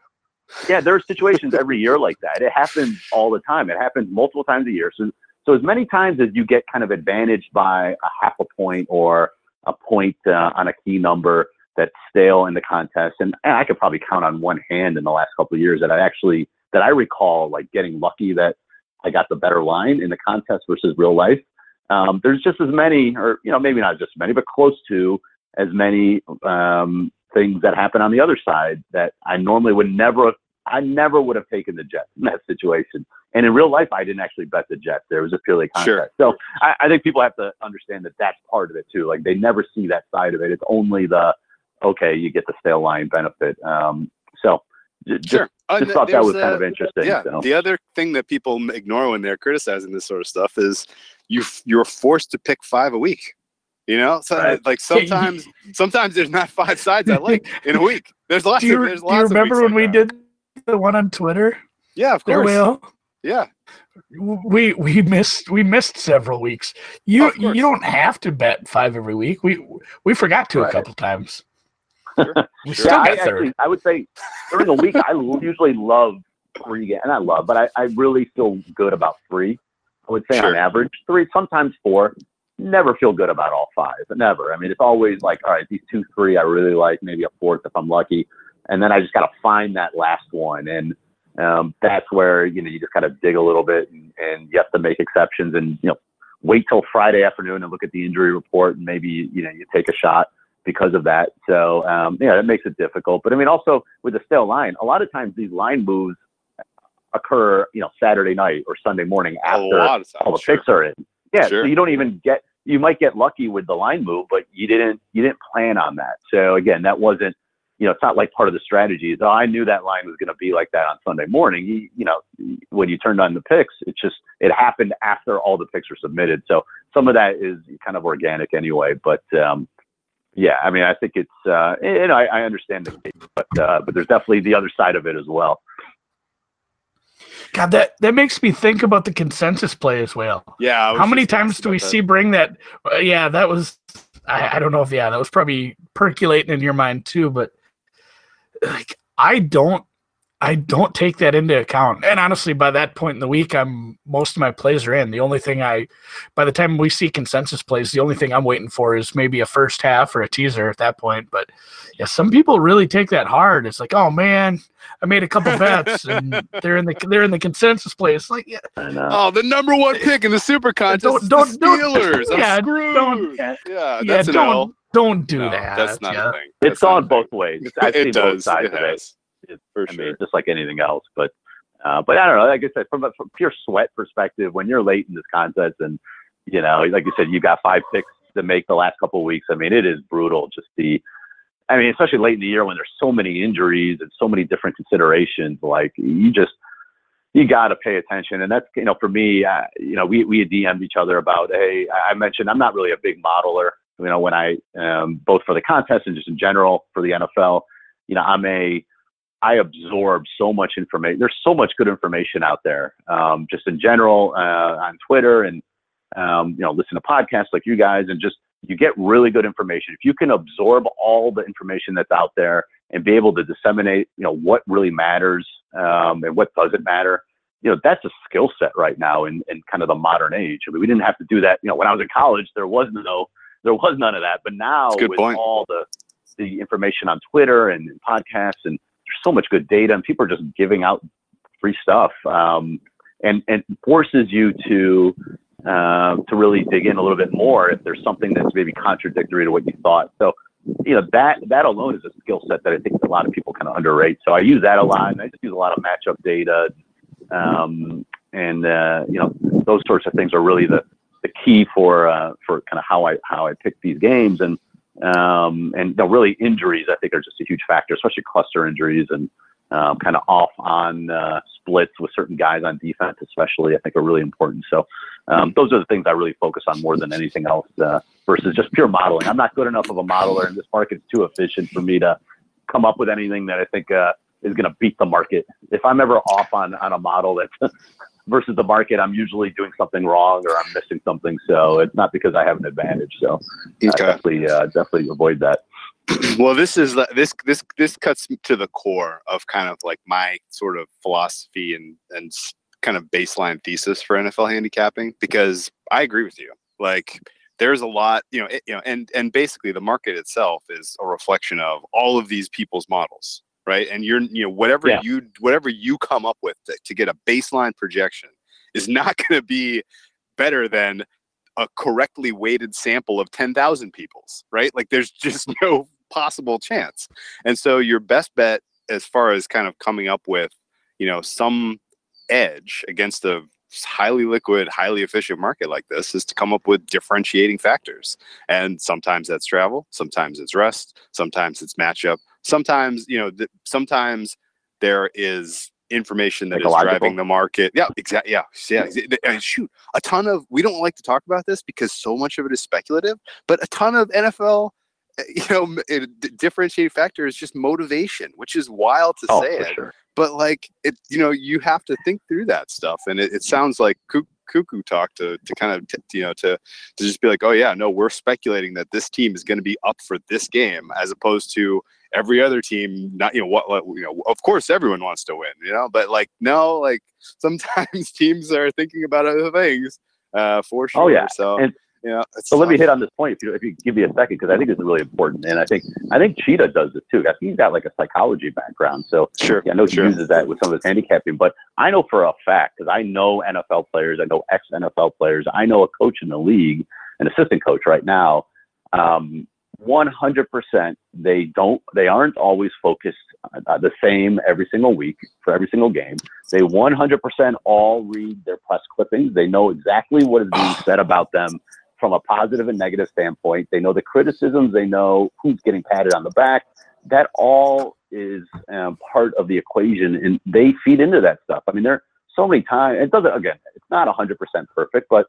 Yeah, there are situations every year like that. It happens all the time. It happens multiple times a year. So so as many times as you get kind of advantaged by a half a point or a point uh, on a key number that's stale in the contest, and, and I could probably count on one hand in the last couple of years that I actually that I recall like getting lucky that I got the better line in the contest versus real life. Um, there's just as many, or you know, maybe not just as many, but close to as many um, things that happen on the other side that I normally would never, I never would have taken the Jets in that situation. And in real life, I didn't actually bet the Jets. There was a purely contest. Sure. So I, I think people have to understand that that's part of it too. Like they never see that side of it. It's only the okay, you get the stale line benefit. Um, so j- Sure. Uh, just th- thought that there's was kind of interesting. Yeah. so. The other thing that people ignore when they're criticizing this sort of stuff is you you're forced to pick five a week. You know, so Right. like sometimes sometimes there's not five sides I like in a week. There's lots do you, of there's do you remember weeks when like we that. did the one on Twitter? Yeah, of course. Will. Yeah. We we missed we missed several weeks. You Of you don't have to bet five every week. We we forgot to Right. a couple times. Sure. Sure. yeah, I, actually, I would say during the week, I usually love three games, and I love, but I, I really feel good about three. I would say on average, three, sometimes four. Never feel good about all five. Never. I mean, it's always like, all right, these two, three, I really like. Maybe a fourth if I'm lucky, and then I just got to find that last one, and um, that's where you know you just kind of dig a little bit, and, and you have to make exceptions, and you know, wait till Friday afternoon and look at the injury report, and maybe you know you take a shot because of that. So um, yeah, that makes it difficult. But I mean, also with the stale line, a lot of times these line moves occur, you know, Saturday night or Sunday morning after times. all the sure. picks are in. Yeah, Sure. so you don't even get. You might get lucky with the line move, but you didn't. You didn't plan on that. So again, that wasn't. You know, it's not like part of the strategy. So I knew that line was going to be like that on Sunday morning. You, you know, when you turned on the picks, it just it happened after all the picks were submitted. So some of that is kind of organic anyway. But um, yeah, I mean, I think it's uh, you know, I, I understand the case, but uh, but there's definitely the other side of it as well. God, that that makes me think about the consensus play as well. Yeah. How many times do we that. see bring that? uh, yeah, that was. I, I don't know if yeah, that was probably percolating in your mind too. But like, I don't, I don't take that into account. And honestly, by that point in the week, I'm most of my plays are in. The only thing I, by the time we see consensus plays, the only thing I'm waiting for is maybe a first half or a teaser at that point. But yeah, some people really take that hard. It's like, oh man, I made a couple bets and they're in the they're in the consensus play. It's like, yeah, And, Oh, the number one eh, pick in the super contest. Don't- don't- the don't- Steelers. I'm yeah, screwed. don't- yeah, yeah, yeah, an don't L. don't do No, that. That's not yeah. a thing. it's That's not gone both ways. I've it seen does. both sides it of it. Has. It- For I sure. mean, just like anything else. But uh, but I don't know. Like I said, from a from pure sweat perspective, when you're late in this contest, and you know, like you said, you got five picks to make the last couple of weeks. I mean, it is brutal. Just the, I mean, especially late in the year when there's so many injuries and so many different considerations. Like you just you got to pay attention. And that's, you know, for me, uh, you know, we, we DM'd each other about, hey, I I mentioned I'm not really a big modeler, you know, when I, um, both for the contest and just in general for the NFL, you know, I'm a, I absorb so much information. There's so much good information out there, um, just in general, uh, on Twitter and, um, you know, listen to podcasts like you guys and just, you get really good information. If you can absorb all the information that's out there and be able to disseminate, you know, what really matters um, and what doesn't matter, you know, that's a skill set right now in, in kind of the modern age. I mean, we didn't have to do that. You know, when I was in college, there was no, there was none of that. But now with point. all the, the information on Twitter and, podcasts, and so much good data, and people are just giving out free stuff, um, and and forces you to uh, to really dig in a little bit more if there's something that's maybe contradictory to what you thought. So, you know, that that alone is a skill set that I think a lot of people kind of underrate. So I use that a lot, and I just use a lot of matchup data, um, and uh, you know, those sorts of things are really the the key for uh, for kind of how I how I pick these games and um, and know, really injuries I think are just a huge factor, especially cluster injuries and um, kind of off on uh, splits with certain guys on defense, especially, I think are really important. So um, those are the things I really focus on more than anything else uh, versus just pure modeling. I'm not good enough of a modeler, and this market's too efficient for me to come up with anything that I think uh, is going to beat the market. If I'm ever off on, on a model that's versus the market, I'm usually doing something wrong or I'm missing something. So it's not because I have an advantage. So Okay. definitely, uh, definitely avoid that. well this is this this this cuts to the core of kind of like my sort of philosophy and and kind of baseline thesis for NFL handicapping because I agree with you like there's a lot you know it, you know and and basically the market itself is a reflection of all of these people's models right and you're you know whatever Yeah. you whatever you come up with to, to get a baseline projection is not going to be better than a correctly weighted sample of 10,000 people's, right? Like there's just no possible chance. And so your best bet as far as kind of coming up with, you know, some edge against a highly liquid, highly efficient market like this is to come up with differentiating factors. And sometimes that's travel, sometimes it's rest, sometimes it's matchup, sometimes, you know, th- sometimes there is information that is driving the market. Yeah, exactly. Yeah, yeah. And shoot, a ton of we don't like to talk about this because so much of it is speculative, but a ton of NFL, uh, you know, it, differentiating factor is just motivation, which is wild to Oh, say it sure. but like it you know you have to think through that stuff and it, it sounds like cuckoo talk to to kind of t- you know to to just be like oh yeah no we're speculating that this team is going to be up for this game as opposed to every other team not you know what, what you know of course everyone wants to win you know but like no like sometimes teams are thinking about other things uh for sure Oh, yeah. so And- you know it's So let me hit on this point if you if you give me a second because I think this is really important, and I think I think Cheetah does this too. I think he's got like a psychology background, so sure yeah, I know he sure uses that with some of his handicapping. But I know for a fact because I know NFL players, I know ex NFL players, I know a coach in the league, an assistant coach right now. Um, 100% they don't they aren't always focused uh, the same every single week for every single game they 100% all read their press clippings they know exactly what is being said about them from a positive and negative standpoint. They know the criticisms. They know who's getting patted on the back. That all is um, part of the equation, and they feed into that stuff. I mean, there are so many times. It doesn't. Again, it's not 100% perfect, but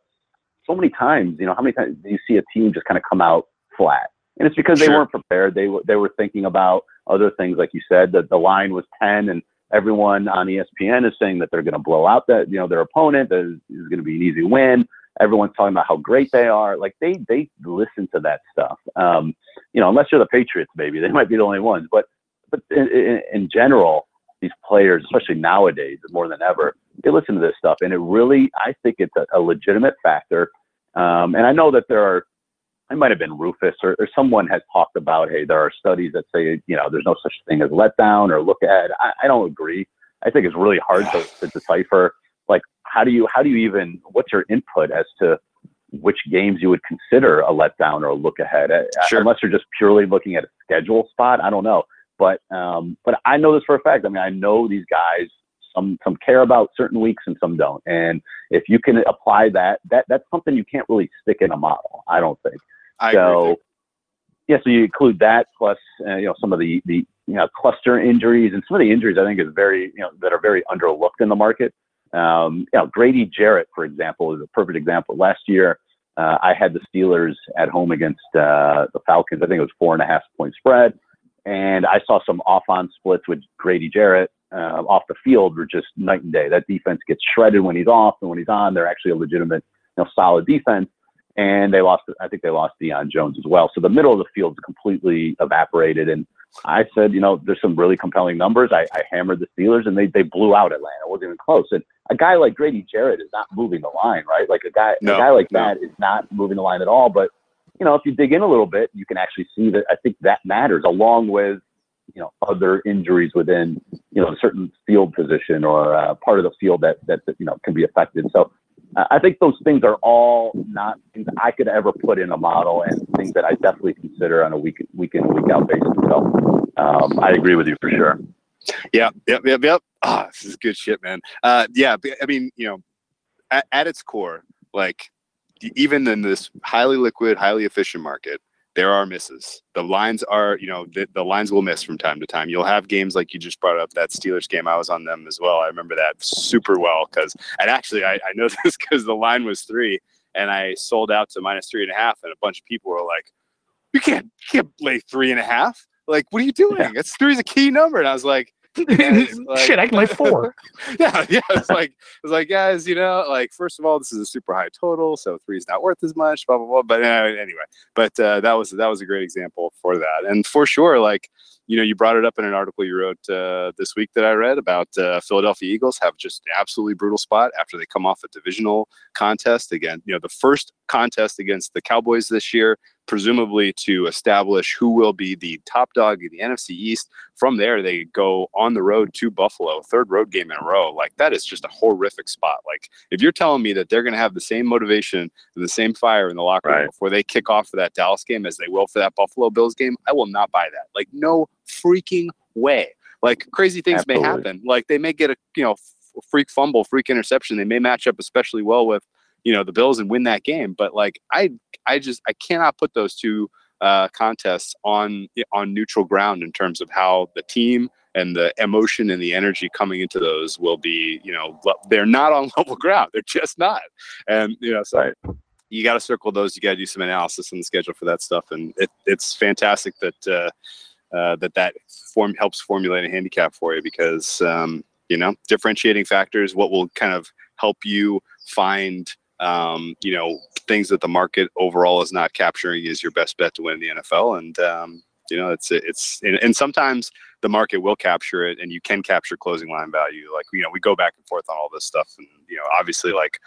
so many times, you know, how many times do you see a team just kind of come out flat? And it's because they weren't prepared. They were they were thinking about other things, like you said. That the line was 10, and everyone on ESPN is saying that they're going to blow out that you know their opponent. That is, is going to be an easy win everyone's talking about how great they are. Like they they listen to that stuff. Um, you know, unless you're the Patriots, maybe they might be the only ones. But but in, in, in general, these players, especially nowadays, more than ever, they listen to this stuff, and it really, I think it's a, a legitimate factor. Um, and I know that there are. It might have been Rufus or, or someone has talked about, hey, there are studies that say, you know, there's no such thing as letdown or look ahead. I, I don't agree. I think it's really hard to, to decipher like how do you how do you even what's your input as to which games you would consider a letdown or a look ahead Sure. unless you're just purely looking at a schedule spot i don't know but um but i know this for a fact i mean i know these guys some some care about certain weeks and some don't and if you can apply that that that's something you can't really stick in a model i don't think I so yeah, so you include that plus uh, you know some of the the you know cluster injuries and some of the injuries I think is very you know that are very underlooked in the market. Um, you know Grady Jarrett, for example, is a perfect example. Last year, uh, I had the Steelers at home against uh, the Falcons. I think it was four and a half point spread, and I saw some off-on splits with Grady Jarrett uh, off the field were just night and day. That defense gets shredded when he's off, and when he's on, they're actually a legitimate, you know, solid defense and they lost. I think they lost Deion Jones as well. So the middle of the field is completely evaporated. And I said, you know, there's some really compelling numbers. I, I hammered the Steelers, and they they blew out Atlanta. It wasn't even close. And a guy like Grady Jarrett is not moving the line, right? Like a guy, No, a guy like no. that is not moving the line at all. But you know, if you dig in a little bit, you can actually see that. I think that matters, along with you know other injuries within you know a certain field position or uh, part of the field that, that that you know can be affected. So I think those things are all not things I could ever put in a model, and things that I definitely consider on a week week in week out basis. So um, I agree with you for sure. Yeah, yep, yep, yep. Ah, this is good shit, man. Uh, yeah, I mean, you know, at, at its core, like even in this highly liquid, highly efficient market, there are misses. The lines are, you know, the, the lines will miss from time to time. You'll have games like you just brought up that Steelers game. I was on them as well. I remember that super well because, and actually, I, I know this because the line was three and I sold out to minus three and a half, and a bunch of people were like, "You can't, you can't lay three and a half. Like, what are you doing? It's three is a key number." And I was like, like, Shit, I can lay four. yeah, yeah. It's like it's like guys, you know, like first of all, this is a super high total, so three is not worth as much. Blah blah blah. But uh, anyway, but uh, that was that was a great example for that, and for sure, like you know, you brought it up in an article you wrote uh, this week that I read about uh, Philadelphia Eagles have just an absolutely brutal spot after they come off a divisional contest again. You know, the first contest against the Cowboys this year, presumably to establish who will be the top dog in the NFC East. From there, they go on the road to Buffalo, third road game in a row. Like that is just a horrific spot. Like if you're telling me that they're going to have the same motivation and the same fire in the locker room right. before they kick off for that Dallas game as they will for that Buffalo Bills game, I will not buy that. Like no freaking way. Like crazy things Absolutely. may happen. Like they may get a you know freak fumble, freak interception. They may match up especially well with you know the Bills and win that game. But like I I just I cannot put those two uh, contests on on neutral ground in terms of how the team and the emotion and the energy coming into those will be you know they're not on level ground. They're just not. And you know so. Right. You got to circle those. You got to do some analysis in the schedule for that stuff, and it, it's fantastic that uh, uh, that that form helps formulate a handicap for you because um, you know differentiating factors, what will kind of help you find um, you know things that the market overall is not capturing is your best bet to win the NFL. And um, you know, it's it's and, and, sometimes the market will capture it, and you can capture closing line value. Like you know, we go back and forth on all this stuff, and you know, obviously, like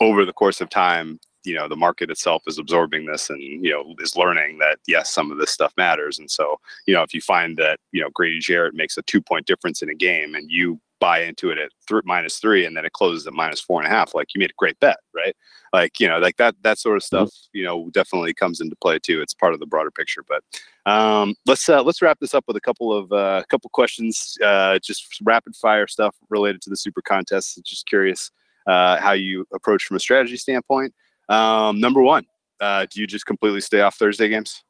over the course of time, you know, the market itself is absorbing this, and you know, is learning that yes, some of this stuff matters. And so, you know, if you find that you know Grady Jarrett makes a two point difference in a game, and you buy into it at th- minus three and then it closes at minus four and a half. Like you made a great bet right? Like you know like that that sort of mm-hmm. stuff you know definitely comes into play too. It's part of the broader picture but um let's uh let's wrap this up with a couple of uh couple questions uh just rapid fire stuff related to the super contest just curious uh how you approach from a strategy standpoint. Um number one uh do you just completely stay off thursday games?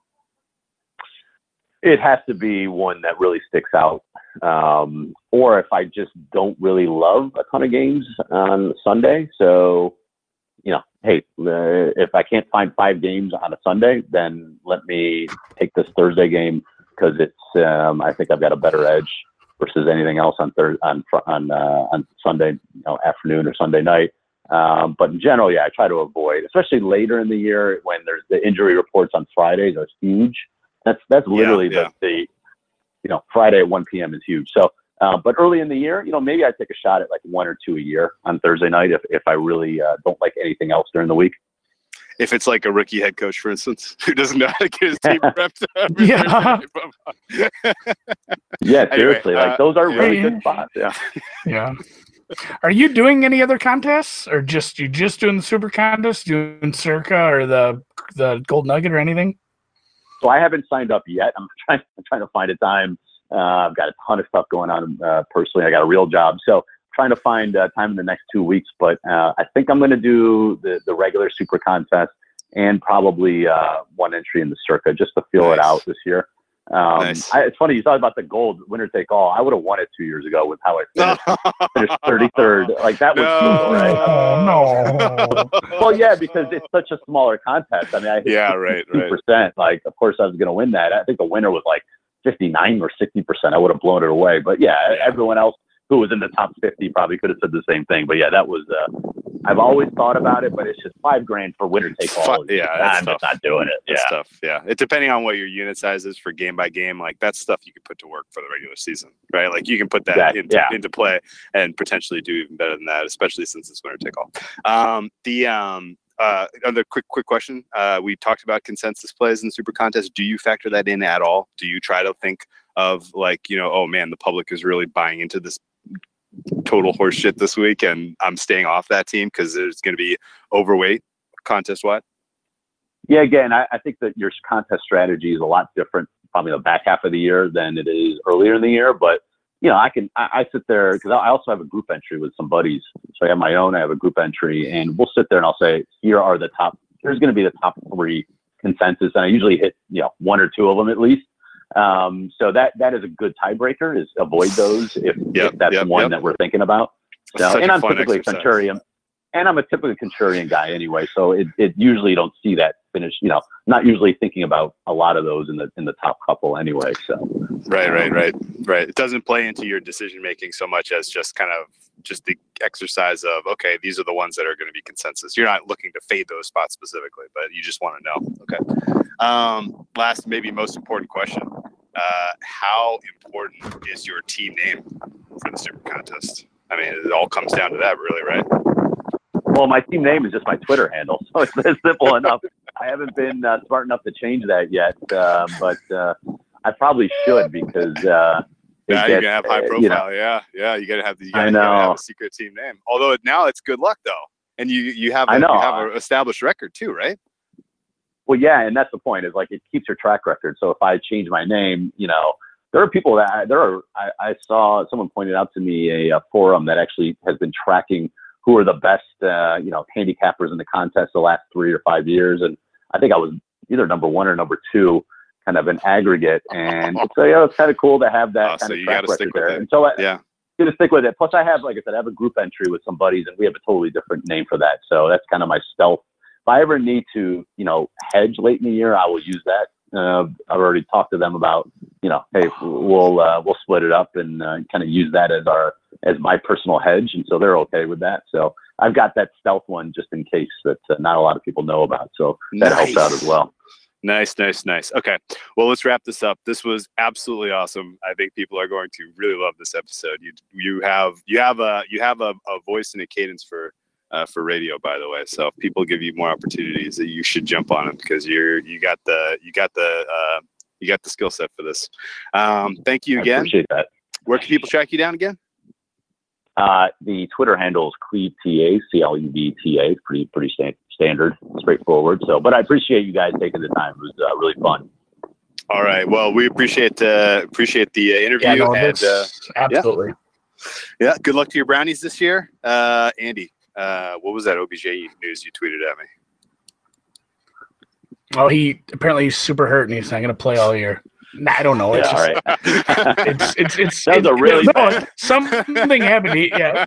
It has to be one that really sticks out. Um, or if I just don't really love a ton of games on Sunday. So, you know, hey, uh, if I can't find five games on a Sunday, then let me take this Thursday game because it's, um, I think I've got a better edge versus anything else on Thursday, on, on, uh, on Sunday you know, afternoon or Sunday night. Um, but in general, yeah, I try to avoid, especially later in the year when there's the injury reports on Fridays are huge. That's that's literally yeah, yeah. The, the you know Friday at 1 p.m. is huge. So, uh, but early in the year, you know, maybe I take a shot at like one or two a year on Thursday night if if I really uh, don't like anything else during the week. If it's like a rookie head coach, for instance, who doesn't know how to get his team repped yeah. yeah, seriously, anyway, like uh, those are really yeah. good spots. Yeah. Yeah. Are you doing any other contests, or just you just doing the super contest, doing Circa or the the Gold Nugget or anything? So I haven't signed up yet. I'm trying, I'm trying to find a time. Uh, I've got a ton of stuff going on uh, personally. I got a real job, so I'm trying to find uh, time in the next two weeks. But uh, I think I'm going to do the the regular super contest and probably uh, one entry in the circa just to feel nice. it out this year. Um, nice. I, it's funny you talk about the gold winner take all. I would have won it two years ago with how I finished, finished 33rd. Like that was no, cool, right? no. well, yeah, because it's such a smaller contest. I mean, I yeah, right, right. percent. Like, of course, I was going to win that. I think the winner was like 59 or 60 percent. I would have blown it away. But yeah, yeah, everyone else who was in the top 50 probably could have said the same thing. But yeah, that was, uh, I've always thought about it, but it's just five grand for winner take all. Yeah, I'm just not doing it. Yeah. stuff. Yeah. It depending on what your unit size is for game by game, like that's stuff you can put to work for the regular season, right? Like you can put that exactly. into, yeah. into play and potentially do even better than that, especially since it's winner take all. Um, the, um, uh, another quick quick question. Uh, we talked about consensus plays in super contest. Do you factor that in at all? Do you try to think of like you know, oh man, the public is really buying into this total horseshit this week, and I'm staying off that team because there's going to be overweight contest wide? Yeah, again, I, I think that your contest strategy is a lot different, probably the back half of the year than it is earlier in the year. But you know, I can I, I sit there because I also have a group entry with some buddies. So I have my own. I have a group entry, and we'll sit there and I'll say, here are the top. Here's going to be the top three consensus, and I usually hit you know one or two of them at least. Um, so that that is a good tiebreaker. Is avoid those if, Yep, if that's yep, one yep. that we're thinking about. So, and I'm typically a exercise. Centurion, and I'm a typical contrarian guy anyway. So it, it usually don't see that finish. You know, not usually thinking about a lot of those in the in the top couple anyway. So Right, right, right, right. It doesn't play into your decision making so much as just kind of just the exercise of okay, these are the ones that are going to be consensus. You're not looking to fade those spots specifically, but you just want to know. Okay. Um, last, maybe most important question: uh, How important is your team name for the Super Contest? I mean, it all comes down to that, really, right? Well, my team name is just my Twitter handle, so it's, it's simple enough. I haven't been uh, smart enough to change that yet, uh, but uh, I probably should because. Uh, Yeah, you're gonna have high uh, profile. you know, yeah, yeah. You gotta have the. You I gotta, you gotta have know. a secret team name. Although now it's good luck though, and you you have a, I know. you have an established record too, right? Well, yeah, and that's the point. Is like it keeps your track record. So if I change my name, you know, there are people that there are. I, I saw someone pointed out to me a, a forum that actually has been tracking who are the best, uh, you know, handicappers in the contest the last three or five years, and I think I was either number one or number two, kind of an aggregate. And so yeah, it's kind of cool to have that Oh, kind so of you track gotta stick with there. it. And so I, Yeah. gonna stick with it. Plus, I have, like I said, I have a group entry with some buddies, and we have a totally different name for that. So that's kind of my stealth. If I ever need to, you know, hedge late in the year, I will use that. Uh, I've already talked to them about, you know, hey, we'll uh, we'll split it up and uh, kind of use that as our as my personal hedge, and so they're okay with that. So I've got that stealth one just in case that uh, not a lot of people know about. So that helps out as well. Nice, nice, nice. Okay. Well, let's wrap this up. This was absolutely awesome. I think people are going to really love this episode. You you have you have a you have a, a voice and a cadence for uh, for radio, by the way. So if people give you more opportunities, that you should jump on them because you're you got the you got the uh, you got the skill set for this. Um, thank you I again. appreciate that. Where can people track you down again? Uh, the Twitter handle is Cleve TA, C L E V T A. Pretty pretty sta- standard, straightforward. So, but I appreciate you guys taking the time. It was uh, really fun. All right. Well, we appreciate uh, appreciate the uh, interview Yeah, no, and uh, absolutely. yeah, good luck to your brownies this year, uh, Andy. Uh, what was that OBJ news you tweeted at me? Oh, he apparently he's super hurt and he's not going to play all year. I don't know. It's Yeah, just, right. it's it's it's That was a really no, bad- something happened. He, yeah,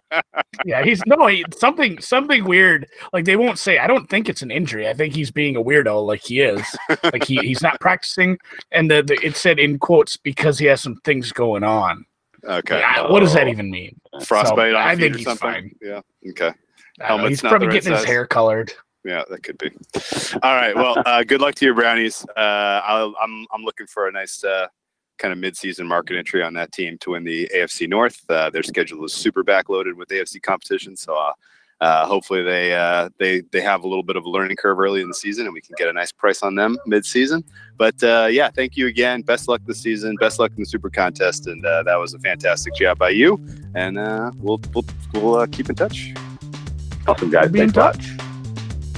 yeah. He's no he, something something weird. Like they won't say. I don't think it's an injury. I think he's being a weirdo, like he is. like he, he's not practicing, and the, the it said in quotes because he has some things going on. okay. Like, what does that Oh. even mean? Frostbite So, I think or he's something? fine. Yeah. Okay. Know, he's probably getting his hair colored. Yeah, that could be. All right. Well, uh, good luck to your brownies. Uh, I'll, I'm I'm looking for a nice uh, kind of mid-season market entry on that team to win the AFC North. Uh, their schedule is super backloaded with AFC competition, so uh, uh, hopefully they uh, they they have a little bit of a learning curve early in the season, and we can get a nice price on them mid-season. But uh, yeah, thank you again. Best luck this season. Best luck in the Super Contest, and uh, that was a fantastic job by you. And uh, we'll we'll we'll uh, keep in touch. Awesome guys. Be in Thanks a lot. touch.